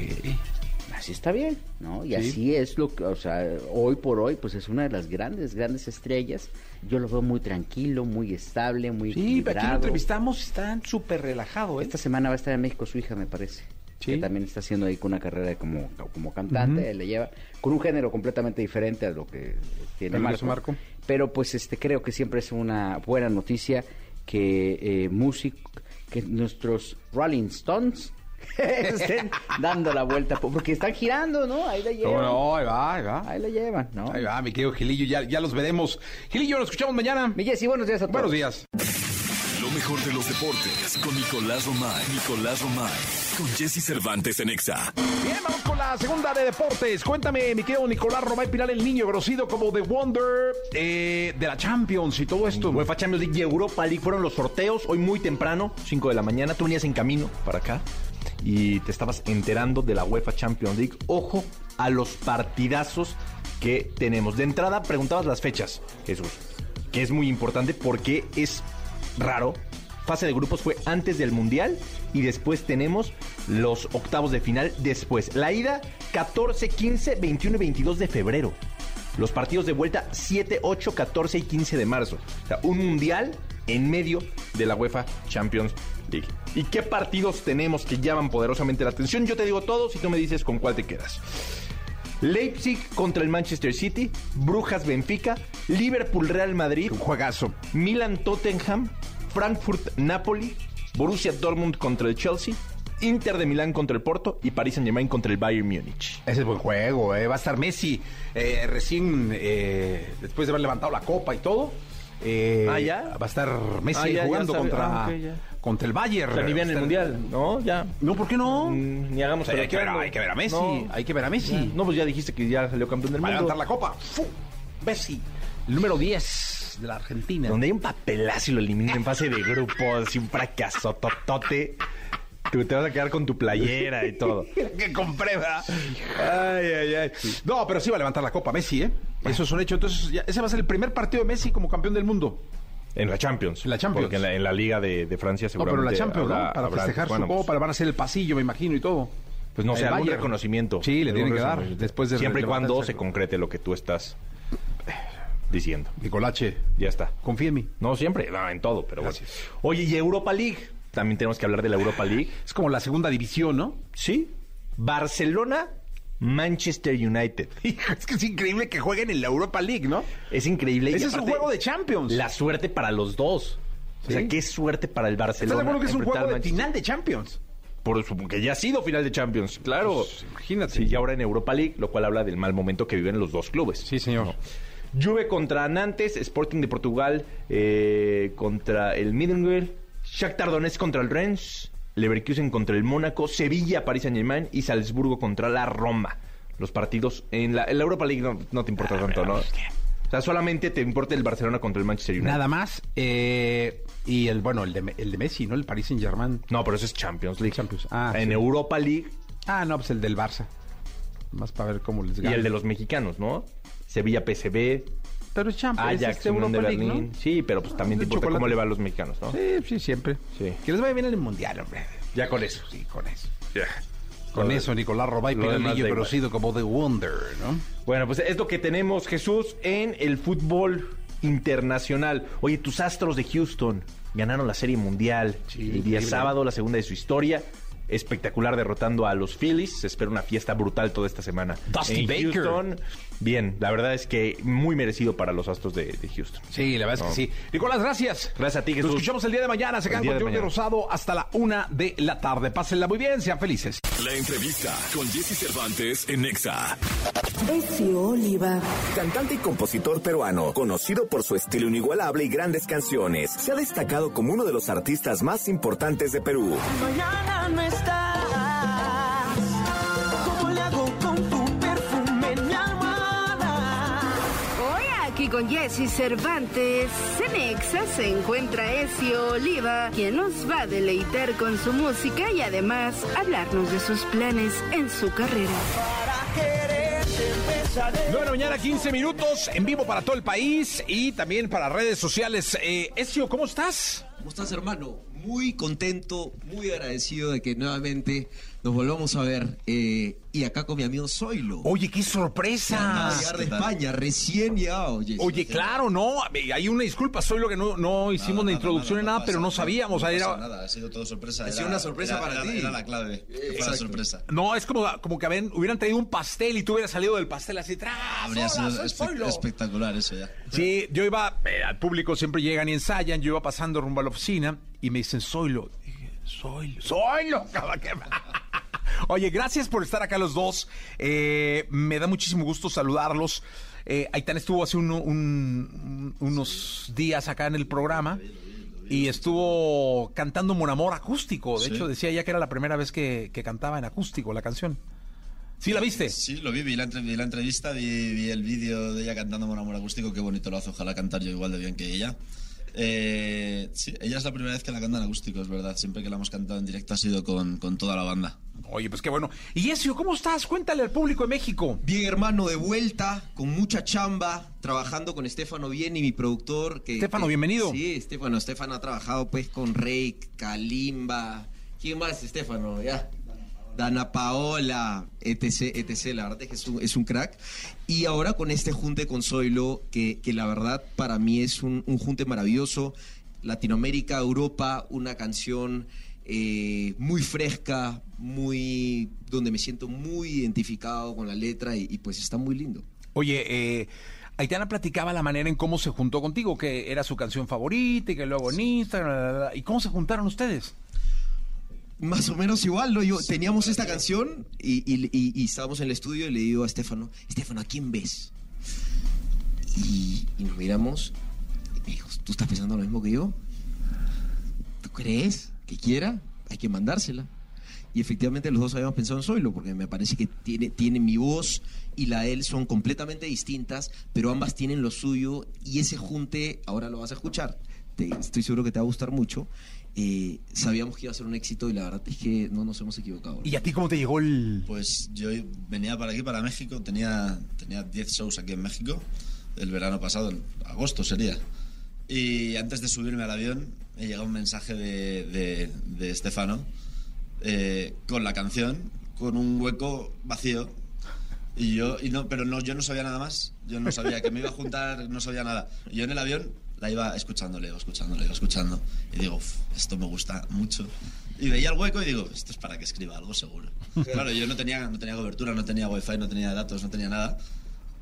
Así está bien, ¿no? Y Sí. así es lo que, o sea, hoy por hoy, pues es una de las grandes, grandes estrellas. Yo lo veo muy tranquilo, muy estable, muy Sí, aquí lo equilibrado. entrevistamos, está súper relajado, ¿eh? Esta semana va a estar en México su hija, me parece. Sí. Que también está haciendo ahí con una carrera como, como cantante, le lleva con un género completamente diferente a lo que tiene Marco. Marco. Pero pues este creo que siempre es una buena noticia que eh, músico, que nuestros Rolling Stones estén dando la vuelta, po- porque están girando, ¿no? Ahí la llevan. No, no, ahí va, ahí va. Ahí la llevan, ¿no? Ahí va, mi querido Gilillo, ya, ya los veremos. Gilillo, nos escuchamos mañana. Mi Jessy, buenos días a todos. Buenos días. Lo mejor de los deportes con Nicolás Romay. Nicolás Romay. Con Jesse Cervantes en Exa. Bien, vamos con la segunda de deportes. Cuéntame, mi querido Nicolás Romay Pilar, el niño conocido como The Wonder eh, de la Champions y todo esto. UEFA Champions League y Europa League fueron los sorteos hoy muy temprano, 5 de la mañana. Tú venías en camino para acá y te estabas enterando de la UEFA Champions League. Ojo a los partidazos que tenemos. De entrada, preguntabas las fechas, Jesús, que es muy importante porque es raro. Fase de grupos fue antes del Mundial y después tenemos los octavos de final después. La ida 14, 15, 21 y 22 de febrero. Los partidos de vuelta 7, 8, 14 y 15 de marzo. O sea, un mundial en medio de la UEFA Champions League. ¿Y qué partidos tenemos que llaman poderosamente la atención? Yo te digo todos y tú me dices con cuál te quedas. Leipzig contra el Manchester City, Brujas Benfica, Liverpool Real Madrid, Un juegazo. Milan Tottenham, Frankfurt Napoli, Borussia Dortmund contra el Chelsea, Inter de Milán contra el Porto y Paris Saint Germain contra el Bayern Múnich. Ese es buen juego, eh. va a estar Messi eh, recién eh, después de haber levantado la copa y todo. Eh, Ah, ¿ya? Va a estar Messi Ah, ya, jugando contra, Ah, contra el Bayern. O sea, ni el Va Mundial, ¿no? Ya. No, ¿por qué no? Mm, Ni hagamos O sea, hay, que ver, peloteando. hay que ver a Messi. No. Hay que ver a Messi. No, pues ya dijiste que ya salió campeón del Va a mundo. levantar la copa. ¡Fu! Messi. El número 10 de la Argentina. Donde hay un papelazo y lo eliminan en fase de grupos y un fracaso totote. Tú te vas a quedar con tu playera y todo. que compré, ¿verdad? Ay, ay, ay. No, pero sí va a levantar la copa Messi, ¿eh? Eso es un hecho. Entonces, ya- ese va a ser el primer partido de Messi como campeón del mundo. En la Champions. En la Champions. Porque en la, en la Liga de, de Francia No, seguramente. pero la Champions, habrá- ¿no? Para habrá- festejar bueno, su pues, copa, van a hacer el pasillo, me imagino, y todo. Pues no sé, algún Bayern. reconocimiento. Sí, le tienen que dar después de Siempre y cuando se concrete lo que tú estás diciendo. Nicolache, Ya está. confía en mí. No siempre, no, en todo, pero bueno. Gracias. Oye, y Europa League. También tenemos que hablar de la Europa League. Es como la segunda división, ¿no? Sí. Barcelona, Manchester United. Es que es increíble que jueguen en la Europa League, ¿no? Es increíble. y Ese es un juego de Champions. La suerte para los dos. O sea, qué suerte para el ¿Estás Barcelona. de acuerdo que es un juego de final de Champions? Por eso, que ya ha sido final de Champions, claro. Pues, imagínate. Sí, y ahora en Europa League, lo cual habla del mal momento que viven los dos clubes. Sí, señor. Juve contra Nantes, Sporting de Portugal eh, contra el Middlesbrough, Shakhtar Donetsk contra el Rennes, Leverkusen contra el Mónaco, Sevilla, Paris Saint-Germain y Salzburgo contra la Roma. Los partidos en la, en la Europa League no, no te importa tanto, ¿no? O sea, solamente te importa el Barcelona contra el Manchester United. Nada más. eh, y el, bueno, el de, el de Messi, ¿no? El Paris Saint-Germain. No, pero eso es Champions League. Champions. Ah, en sí. Europa League Ah, no, pues el del Barça. Más para ver cómo les y gana. el de los mexicanos, ¿no? Sevilla, PSV, Pero es Champions. Ajax, es de Unión de League, Berlín. ¿no? Sí, pero pues también te importa cómo le va a los mexicanos, ¿no? Sí, sí, siempre. Sí. Que les vaya bien en el Mundial, hombre. Ya con eso. Sí, con eso. Con Lo de- eso, Nicolás Robay, lo demás da Pirelillo, igual. conocido como The Wonder, ¿no? Bueno, pues es lo que tenemos, Jesús, en el fútbol internacional. Oye, tus Astros de Houston ganaron la Serie Mundial Sí, el día increíble. sábado, la segunda de su historia. Espectacular derrotando a los Phillies. Se espera una fiesta brutal toda esta semana. Dusty en Baker. Houston, bien, la verdad es que muy merecido para los Astros de, de Houston. Sí, la verdad es que sí. Nicolás, gracias. Gracias a ti, Nos Jesús. escuchamos el día de mañana. Se quedan con mañana. Rosado hasta la una de la tarde. Pásenla muy bien, sean felices. La entrevista con Jesse Cervantes en Nexa. Ezio Oliva. Cantante y compositor peruano, conocido por su estilo inigualable y grandes canciones, se ha destacado como uno de los artistas más importantes de Perú. Mañana no estás. ¿Cómo le hago con tu perfume en mi almohada? Hoy aquí con Jesse Cervantes, Cenexa se encuentra Ezio Oliva, quien nos va a deleitar con su música y además hablarnos de sus planes en su carrera. Para quererte empezaré. 9 de la mañana, 15 minutos, en vivo para todo el país y también para redes sociales. Eh, Ezio, ¿cómo estás? ¿Cómo estás, hermano? Muy contento, muy agradecido de que nuevamente nos volvamos a ver. eh, y acá con mi amigo Zoilo. Oye, qué sorpresa. Acaba de llegar de España, recién llegado. Oye, claro, no, hay una disculpa, soy lo que no, no hicimos la introducción ni nada, pero no sabíamos. No era- nada, ha sido todo sorpresa. Ha sido una sorpresa era- para era- ti. Era la clave, fuera Exacto. sorpresa. No, es como, como que habían- hubieran traído un pastel y tú hubieras salido del pastel así, ¡tras! Habría hola, sido soy espe- Zoilo". espectacular eso ya. Sí, yo iba, eh, al público siempre llegan y ensayan, yo iba pasando rumbo a la oficina y me dicen, Zoilo. cabrón, que- Oye, gracias por estar acá los dos. Eh, me da muchísimo gusto saludarlos. Eh, Aitán estuvo hace un- un- unos días acá en el programa y estuvo cantando Mon Amor acústico. De Sí. hecho, decía ya que era la primera vez que, que cantaba en acústico la canción. ¿Sí la viste? Sí, lo vi, vi la, vi la entrevista, vi, vi el vídeo de ella cantando Mon Amor Acústico, qué bonito lo hace, ojalá cantar yo igual de bien que ella. Eh, sí, ella es la primera vez que la canta en acústico, es verdad. Siempre que la hemos cantado en directo ha sido con, con toda la banda. Oye, pues qué bueno. Y Ezio, ¿cómo estás? Cuéntale al público de México. Bien, hermano, de vuelta, con mucha chamba, trabajando con Estefano Bien y mi productor. Que, Estefano, que- bienvenido. Sí, Estefano. Estefano ha trabajado pues con Rey, Kalimba. ¿Quién más, Estefano? Ya. Dana Paola, etc, etc. La verdad es que es un, es un crack. Y ahora con este junte con Zoilo, que, que la verdad para mí es un, un junte maravilloso. Latinoamérica, Europa, una canción eh, muy fresca, muy donde me siento muy identificado con la letra y, y pues está muy lindo. Oye, eh, Aitana platicaba la manera en cómo se juntó contigo, que era su canción favorita y que luego en Instagram. ¿Y cómo se juntaron ustedes? Más o menos igual, ¿no? Yo, teníamos esta canción y, y- y- y estábamos en el estudio y le digo a Estefano, Estefano, ¿a quién ves? Y, y nos miramos y me dijo, ¿tú estás pensando lo mismo que yo? ¿Tú crees que quiera? Hay que mandársela. Y efectivamente los dos habíamos pensado en Zoilo, porque me parece que tiene, tiene mi voz y la de él son completamente distintas, pero ambas tienen lo suyo y ese junte, ahora lo vas a escuchar, te- estoy seguro que te va a gustar mucho. Eh, sabíamos que iba a ser un éxito y la verdad es que no nos hemos equivocado. ¿Y a ti cómo te llegó el...? Pues yo venía para aquí, para México, tenía tenía 10 shows aquí en México el verano pasado, en agosto sería. Y antes de subirme al avión me llegó un mensaje de, de, de Estefano eh, con la canción, con un hueco vacío. Y yo, y no, pero no, yo no sabía nada más. Yo no sabía que me iba a juntar, no sabía nada. Y yo en el avión la iba escuchándole, escuchándole, escuchando. Y digo, "Uf, esto me gusta mucho. Y veía el hueco y digo, esto es para que escriba algo seguro. Claro, yo no tenía, no tenía cobertura, no tenía wifi, no tenía datos, no tenía nada.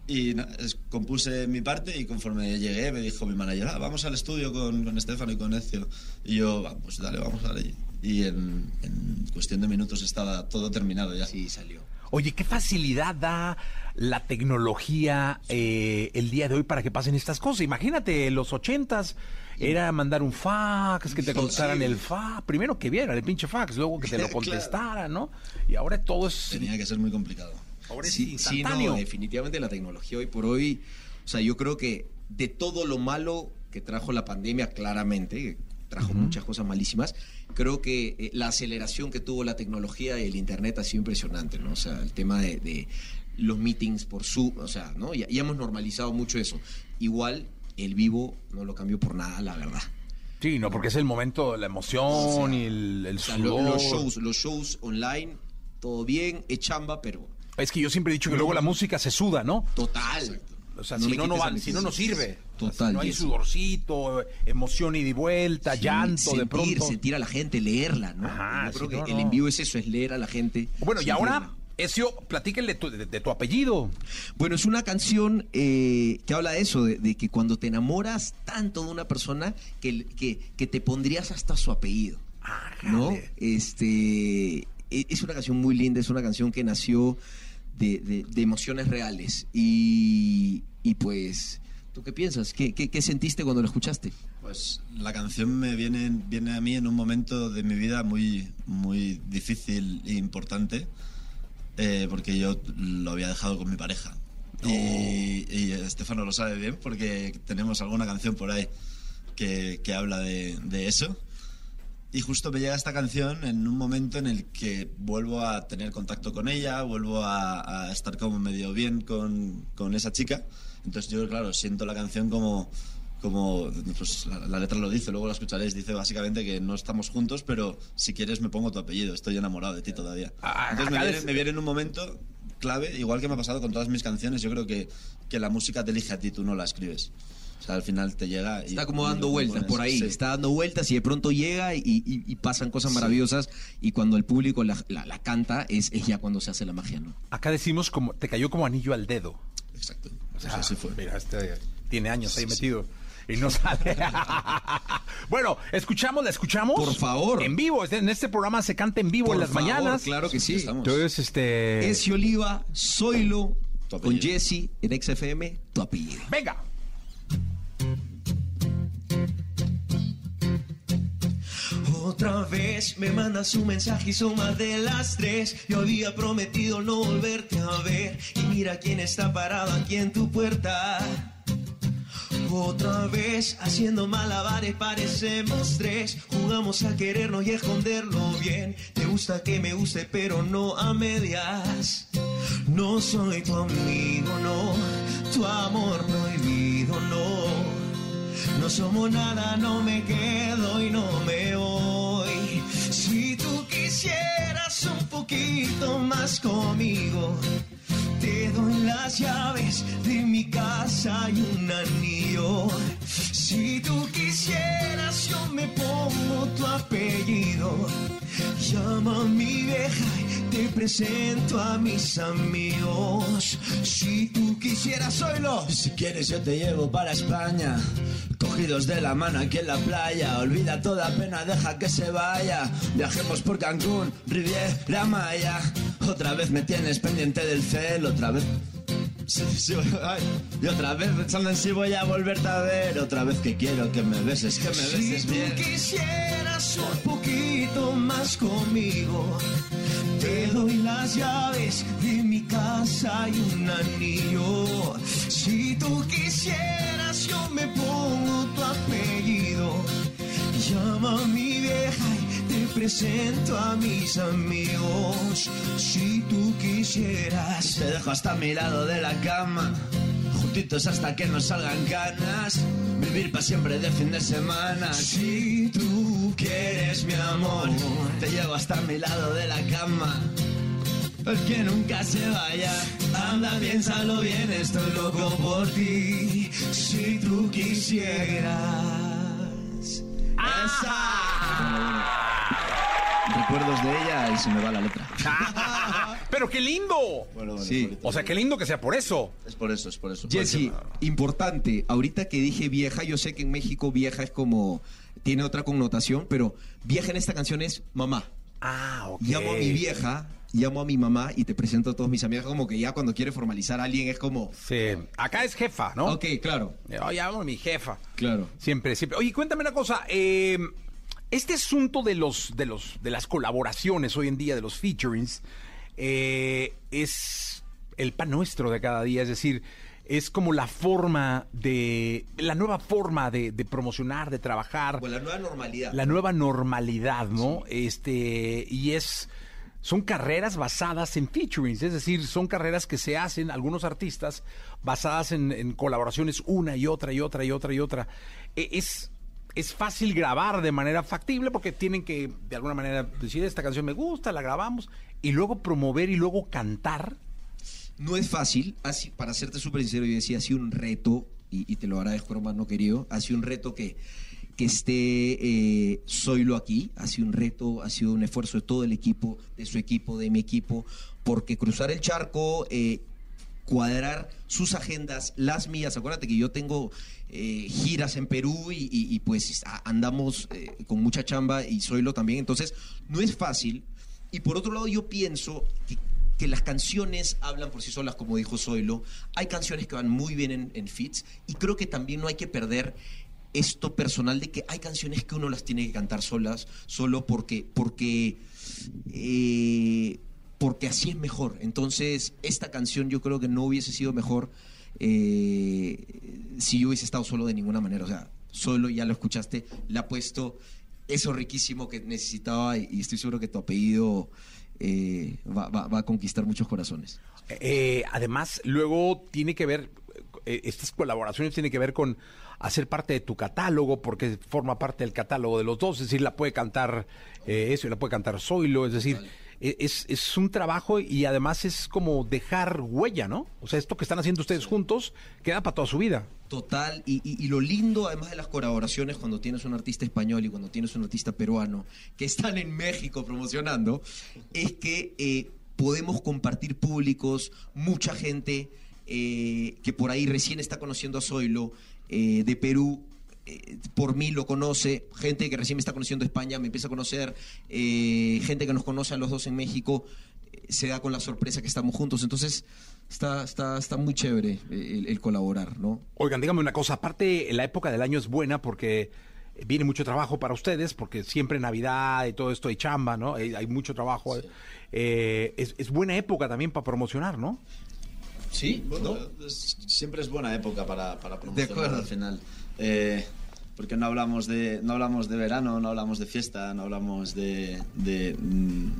Y es- compuse mi parte y conforme llegué me dijo mi manager, "Ah, vamos al estudio con, con Estefano y con Ezio. Y yo, "Va, pues dale, vamos a darle. Y en, en cuestión de minutos estaba todo terminado ya. Sí, salió. Oye, qué facilidad da la tecnología eh, el día de hoy para que pasen estas cosas. Imagínate, en los ochentas era mandar un fax, que te contestaran el fax. Primero que viera el pinche fax, luego que te lo contestaran, ¿no? Y ahora todo es... Tenía que ser muy complicado. Ahora es Sí, sí, instantáneo. no, definitivamente la tecnología hoy por hoy, o sea, yo creo que de todo lo malo que trajo la pandemia, claramente, trajo muchas cosas malísimas, creo que eh, la aceleración que tuvo la tecnología y el Internet ha sido impresionante, ¿no? O sea, el tema de, de los meetings por Zoom, o sea, ¿no? Ya, ya hemos normalizado mucho eso. Igual, el vivo no lo cambió por nada, la verdad. Sí, no, porque es el momento, la emoción y el, el O sea, lo- sudor. los shows, los shows online, todo bien, es chamba, pero Es que yo siempre he dicho que luego la música se suda, ¿no? total. O sea, No si no, no, va- si sirve. Total, Si no hay sudorcito, emoción y vuelta, Sí, llanto de sentir, pronto. sentir a la gente, leerla, ¿no? Ajá, Yo creo que el envío es eso, es leer a la gente. Bueno, y ahora, Ezio, platíquenle tu- de, de tu apellido. Bueno, es una canción eh, que habla de eso, de, de que cuando te enamoras tanto de una persona que, que, que te pondrías hasta su apellido. ¿No? Este e- es una canción muy linda, es una canción que nació de, de- de emociones reales. Y, y pues, ¿tú qué piensas? ¿Qué, qué, qué sentiste cuando lo escuchaste? Pues la canción me viene, viene a mí en un momento de mi vida muy, muy difícil e importante, eh, porque yo lo había dejado con mi pareja. Y, y Estefano lo sabe bien porque tenemos alguna canción por ahí que, que habla de, de eso. Y justo me llega esta canción en un momento en el que vuelvo a tener contacto con ella, vuelvo a, a estar como medio bien con, con esa chica. Entonces yo, claro, siento la canción como, como pues la, la letra lo dice, luego la escucharéis, dice básicamente que no estamos juntos, pero si quieres me pongo tu apellido, estoy enamorado de ti todavía. Entonces me viene, me viene en un momento clave, igual que me ha pasado con todas mis canciones, yo creo que, que la música te elige a ti, tú no la escribes. O sea, al final te llega y... Está como dando vueltas por ahí, Sí. está dando vueltas y de pronto llega y, y- y pasan cosas Sí. maravillosas y cuando el público la, la- la canta es, es ya cuando se hace la magia, ¿no? Acá decimos como te cayó como anillo al dedo. Exacto. O sea, así fue. Mira, este tiene años ahí Sí, metido. Y no sale. bueno, escuchamos, la escuchamos. Por favor. En vivo. En este programa se canta en vivo Por en las favor, mañanas. claro que sí. Estamos. Entonces, este. Ezio Oliva, Zoilo, con. Jesse en XFM, tu apellido. Venga. Otra vez me mandas un mensaje y son más de las tres. Yo había prometido no volverte a ver. Y mira quién está parado aquí en tu puerta. Otra vez haciendo malabares parecemos tres. Jugamos a querernos y esconderlo bien. Te gusta que me guste, pero no a medias. No soy tu amigo, no. Tu amor prohibido, no. No somos nada, no me quedo y no me voy. Quisieras un poquito más conmigo, te doy las llaves de mi casa y un anillo. Si tú quisieras, yo me pongo tu apellido. Llama a mi vieja y te presento a mis amigos. Si tú quisieras, soylo. Si quieres yo te llevo para España. Cogidos de la mano aquí en la playa. Olvida toda pena, deja que se vaya. Viajemos por Cancún, Riviera Maya. Otra vez me tienes pendiente del cel Otra vez... Sí, sí, ay. Y otra vez pensando en si voy a volverte a ver Otra vez que quiero que me beses, que me Si beses tú bien quisieras un poquito más conmigo, te doy las llaves de mi casa y un anillo. Si tú quisieras, yo me pongo tu apellido. Llama a mi vieja presento a mis amigos. Si tú quisieras, Te dejo hasta mi lado de la cama Juntitos hasta que nos salgan ganas Vivir para siempre de fin de semana si tú quieres mi amor. Te llevo hasta mi lado de la cama El que nunca se vaya Anda, piénsalo bien, estoy loco por ti. Si tú quisieras. Recuerdos de ella y se me va la letra. Pero qué lindo. Bueno, bueno, Sí. O sea, qué lindo que sea por eso. Es por eso, es por eso. Jesse, importante, ahorita que dije vieja, yo sé que en México vieja es como, tiene otra connotación, pero vieja en esta canción es mamá. Ah, ok. Llamo a mi vieja, llamo a mi mamá y te presento a todos mis amigos, como que ya cuando quiere formalizar a alguien es como, Sí. Acá es jefa, ¿no? ok, claro, llamo a mi jefa. claro. Siempre, siempre. Oye, cuéntame una cosa. eh, este asunto de los, de los, de las colaboraciones hoy en día, de los featurings, eh, es el pan nuestro de cada día. Es decir, es como la forma de, la nueva forma de, de promocionar, de trabajar. Pues la nueva normalidad. la nueva normalidad, ¿no? Este, y es son carreras basadas en featurings, es decir, son carreras que se hacen algunos artistas basadas en, en colaboraciones una y otra y otra y otra y otra. E- Es es fácil grabar de manera factible porque tienen que de alguna manera decir esta canción me gusta, la grabamos y luego promover y luego cantar. No es fácil, así, para serte súper sincero, yo decía, ha sido un reto, y, te lo agradezco, hermano querido, ha sido un reto que, que esté eh, Zoilo aquí, ha sido un reto, ha sido un esfuerzo de todo el equipo, de su equipo, de mi equipo, porque cruzar el charco, eh, cuadrar sus agendas, las mías, acuérdate que yo tengo eh, giras en Perú y, y- pues andamos eh, con mucha chamba y Zoilo también, entonces no es fácil. Y por otro lado yo pienso que, las canciones hablan por sí solas, como dijo Zoilo. Hay canciones que van muy bien en, en feats y creo que también no hay que perder esto personal de que hay canciones que uno las tiene que cantar solas, solo porque, porque, eh, porque así es mejor. Entonces, esta canción yo creo que no hubiese sido mejor eh, si yo hubiese estado solo de ninguna manera. O sea, solo ya lo escuchaste, le ha puesto eso riquísimo que necesitaba y, y estoy seguro que tu apellido eh, va, va- va a conquistar muchos corazones. Eh, además, luego tiene que ver, eh, estas colaboraciones tienen que ver con hacer parte de tu catálogo, porque forma parte del catálogo de los dos, es decir, la puede cantar eh, eso y la puede cantar Zoilo, es decir, es, es un trabajo y además es como dejar huella, ¿no? O sea, esto que están haciendo ustedes juntos queda para toda su vida. Total, y, y- y lo lindo además de las colaboraciones cuando tienes un artista español y cuando tienes un artista peruano que están en México promocionando, es que eh, podemos compartir públicos, mucha gente eh, que por ahí recién está conociendo a Zoilo eh, de Perú. Eh, por mí lo conoce, gente que recién me está conociendo de España me empieza a conocer, eh, gente que nos conoce a los dos en México, eh, se da con la sorpresa que estamos juntos. Entonces, está, está, está muy chévere eh, el, el colaborar, ¿no? Oigan, dígame una cosa, aparte la época del año es buena porque viene mucho trabajo para ustedes, porque siempre Navidad y todo esto hay chamba, ¿no? Hay, hay mucho trabajo. Eh, es, es buena época también para promocionar, ¿no? Sí, Bueno, es- siempre es buena época para, para promocionar acuerdo. al final. Eh, porque no hablamos de no hablamos de verano, no hablamos de fiesta, no hablamos de, de, mm,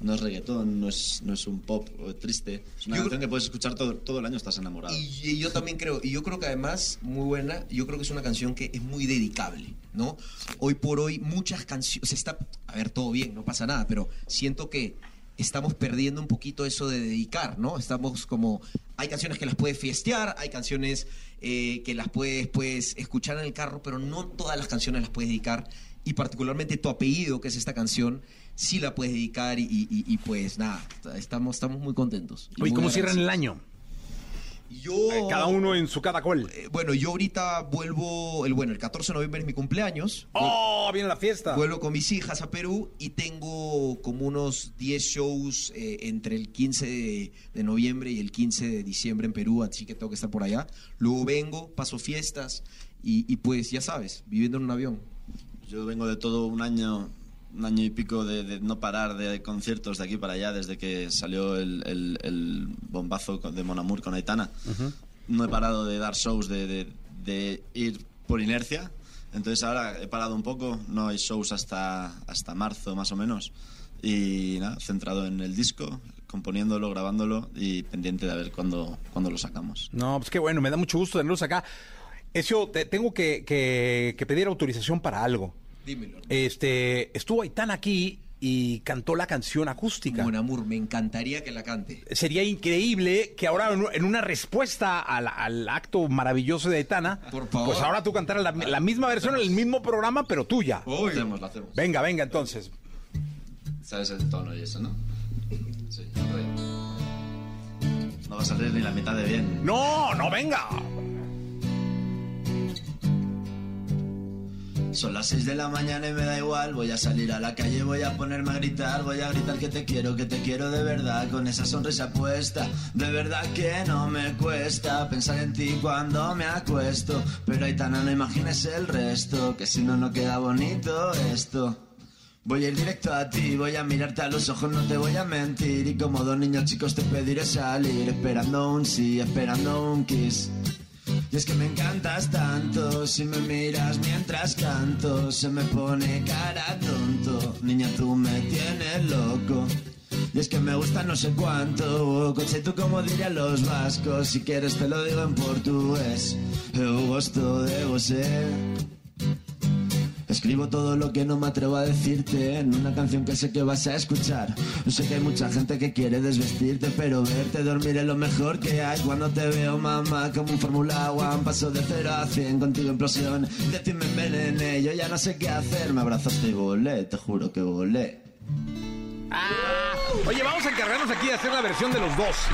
no es reggaetón, no es, no es un pop triste. Es una Yo- canción que puedes escuchar todo, todo el año, estás enamorado. Y, y yo también creo, y yo creo que además, muy buena, yo creo que es una canción que es muy dedicable, ¿no? Hoy por hoy muchas canciones, está, a ver, todo bien, no pasa nada, pero siento que estamos perdiendo un poquito eso de dedicar, ¿no? Estamos como, hay canciones que las puedes fiestear, hay canciones eh, que las puedes, pues, escuchar en el carro, pero no todas las canciones las puedes dedicar, y particularmente tu apellido, que es esta canción, sí la puedes dedicar, y, y- y, pues nada, estamos, estamos muy contentos. Oye, muy ¿cómo cierran el agradecidos. año? Yo... Eh, cada uno en su caracol. Eh, bueno, yo ahorita vuelvo, el bueno, el 14 de noviembre es mi cumpleaños. ¡Oh, viene la fiesta! Vuelvo con mis hijas a Perú y tengo como unos 10 shows eh, entre el 15 de, de noviembre y el 15 de diciembre en Perú, así que tengo que estar por allá. Luego vengo, paso fiestas y, y pues ya sabes, viviendo en un avión. Yo vengo de todo un año, un año y pico de, de no parar de conciertos de aquí para allá desde que salió el, el- el bombazo de Mon Amour con Aitana. No he parado de dar shows, de, de- de ir por inercia. Entonces ahora he parado un poco, no hay shows hasta, hasta marzo más o menos. Y nada, centrado en el disco, componiéndolo, grabándolo y pendiente de ver cuándo, cuándo lo sacamos. No, pues qué bueno, me da mucho gusto tenerlos acá. Eso, te- tengo que, que- que pedir autorización para algo. Dímelo. Este, estuvo Aitán aquí y cantó la canción acústica. Mon Amour, me encantaría que la cante. Sería increíble que ahora en- una respuesta al, al acto maravilloso de Aitana, Por favor. pues ahora tú cantaras la, la misma versión, el mismo programa, pero tuya. Lo hacemos, lo hacemos. Venga, venga, entonces. ¿Sabes el tono y eso, no? Sí. No va a salir ni la mitad de bien. No, no, venga. Son las 6 de la mañana y me da igual. Voy a salir a la calle, voy a ponerme a gritar. Voy a gritar que te quiero, que te quiero de verdad. Con esa sonrisa puesta. De verdad que no me cuesta pensar en ti cuando me acuesto. Pero Aitana, no imagines el resto. Que si no, no queda bonito esto. Voy a ir directo a ti, voy a mirarte a los ojos, no te voy a mentir. Y como dos niños chicos te pediré salir, esperando un sí, esperando un kiss. Y es que me encantas tanto, si me miras mientras canto, se me pone cara tonto. Niña, tú me tienes loco. Y es que me gusta no sé cuánto, coche tú como dirían los vascos, si quieres te lo digo en portugués. Eu gosto de você. Escribo todo lo que no me atrevo a decirte en una canción que sé que vas a escuchar. Yo sé que hay mucha gente que quiere desvestirte, pero verte dormir es lo mejor que hay. Cuando te veo, mamá, como un Fórmula One, paso de 0 a 100 contigo implosión. De ti me envenené, yo ya no sé qué hacer. Me abrazaste y volé, te juro que volé. Oye, vamos a encargarnos aquí de hacer la versión de los dos.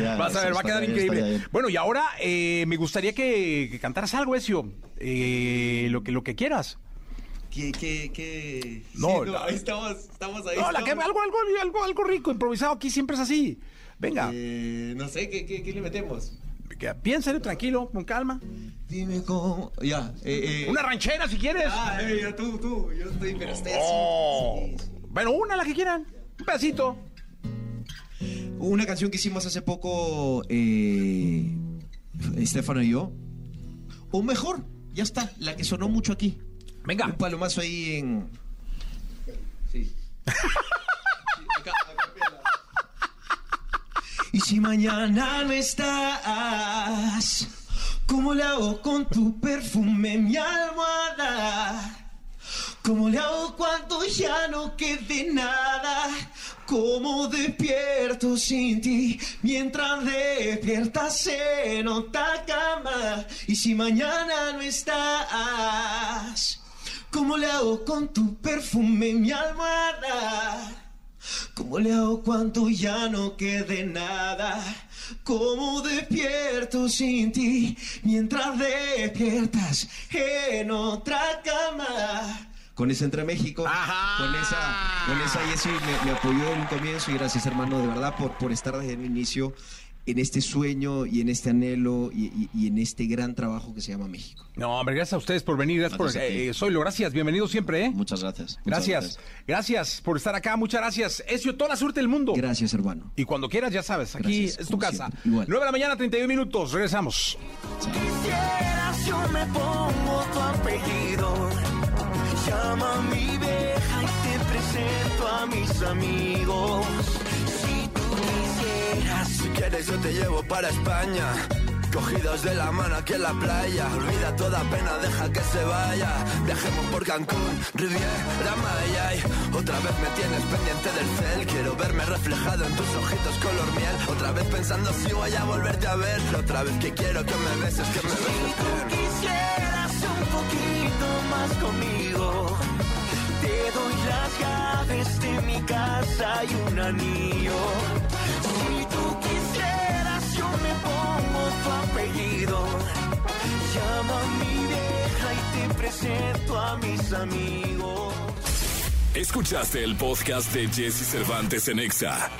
Ya, Vas a ver, va a quedar bien, increíble. Bueno, y ahora eh, me gustaría que, que cantaras algo, Ezio. Eh, lo, que, lo que quieras. ¿Qué, qué, qué? No, Sí, la- ahí estamos, estamos ahí. No, la que- algo, algo, algo, algo rico, improvisado aquí siempre es así. Venga, Eh, no sé, ¿qué, qué, qué le metemos? Que- piénsale tranquilo, con calma. Dime cómo. Ya, eh, eh. Una ranchera si quieres. Ah, eh, ya tú, tú. Yo estoy, pero estoy así. Oh. Bueno, una, la que quieran. Un pedacito. Una canción que hicimos hace poco, eh, Estefano y yo. O mejor, ya está, la que sonó mucho aquí. Venga. Un palomazo ahí en. Sí. Y si mañana no estás, ¿cómo le hago con tu perfume mi almohada? ¿Cómo le hago cuando ya no quede nada? ¿Cómo despierto sin ti mientras despiertas en otra cama? Y si mañana no estás, ¿cómo le hago con tu perfume mi almohada? ¿Cómo le hago cuando ya no quede nada? ¿Cómo despierto sin ti mientras despiertas en otra cama? Con esa entre México. Con esa, con esa Jessy me, me apoyó en un comienzo y gracias hermano de verdad por, por estar desde el inicio en este sueño y en este anhelo y, y- y en este gran trabajo que se llama México. No, hombre, gracias a ustedes por venir. Gracias, Gracias por. eh, Soylo, gracias. Bienvenido siempre, ¿eh? Muchas gracias. Muchas Gracias. Gracias por estar acá. Muchas gracias. Ezio, toda la suerte del mundo. Gracias hermano. Y cuando quieras, ya sabes, aquí Gracias, es tu casa. siempre. Igual. 9 de la mañana, 31 minutos. Regresamos. quisieras yo me pongo tu apellido. Llama a mi vieja y te presento a mis amigos. Si tú Si quieres yo te llevo para España. Cogidos de la mano aquí en la playa. Olvida toda pena, deja que se vaya. Viajemos por Cancún, Riviera Maya. Y otra vez me tienes pendiente del cel. Quiero verme reflejado en tus ojitos color miel. Otra vez pensando si voy a volverte a ver. Otra vez que quiero que me beses, que me beses bien. quisieras un poquito más conmigo. Te doy las llaves de mi casa y un anillo. Apellido. Llama a mi vieja y te presento a mis amigos. Escuchaste el podcast de Jesse Cervantes en Exa.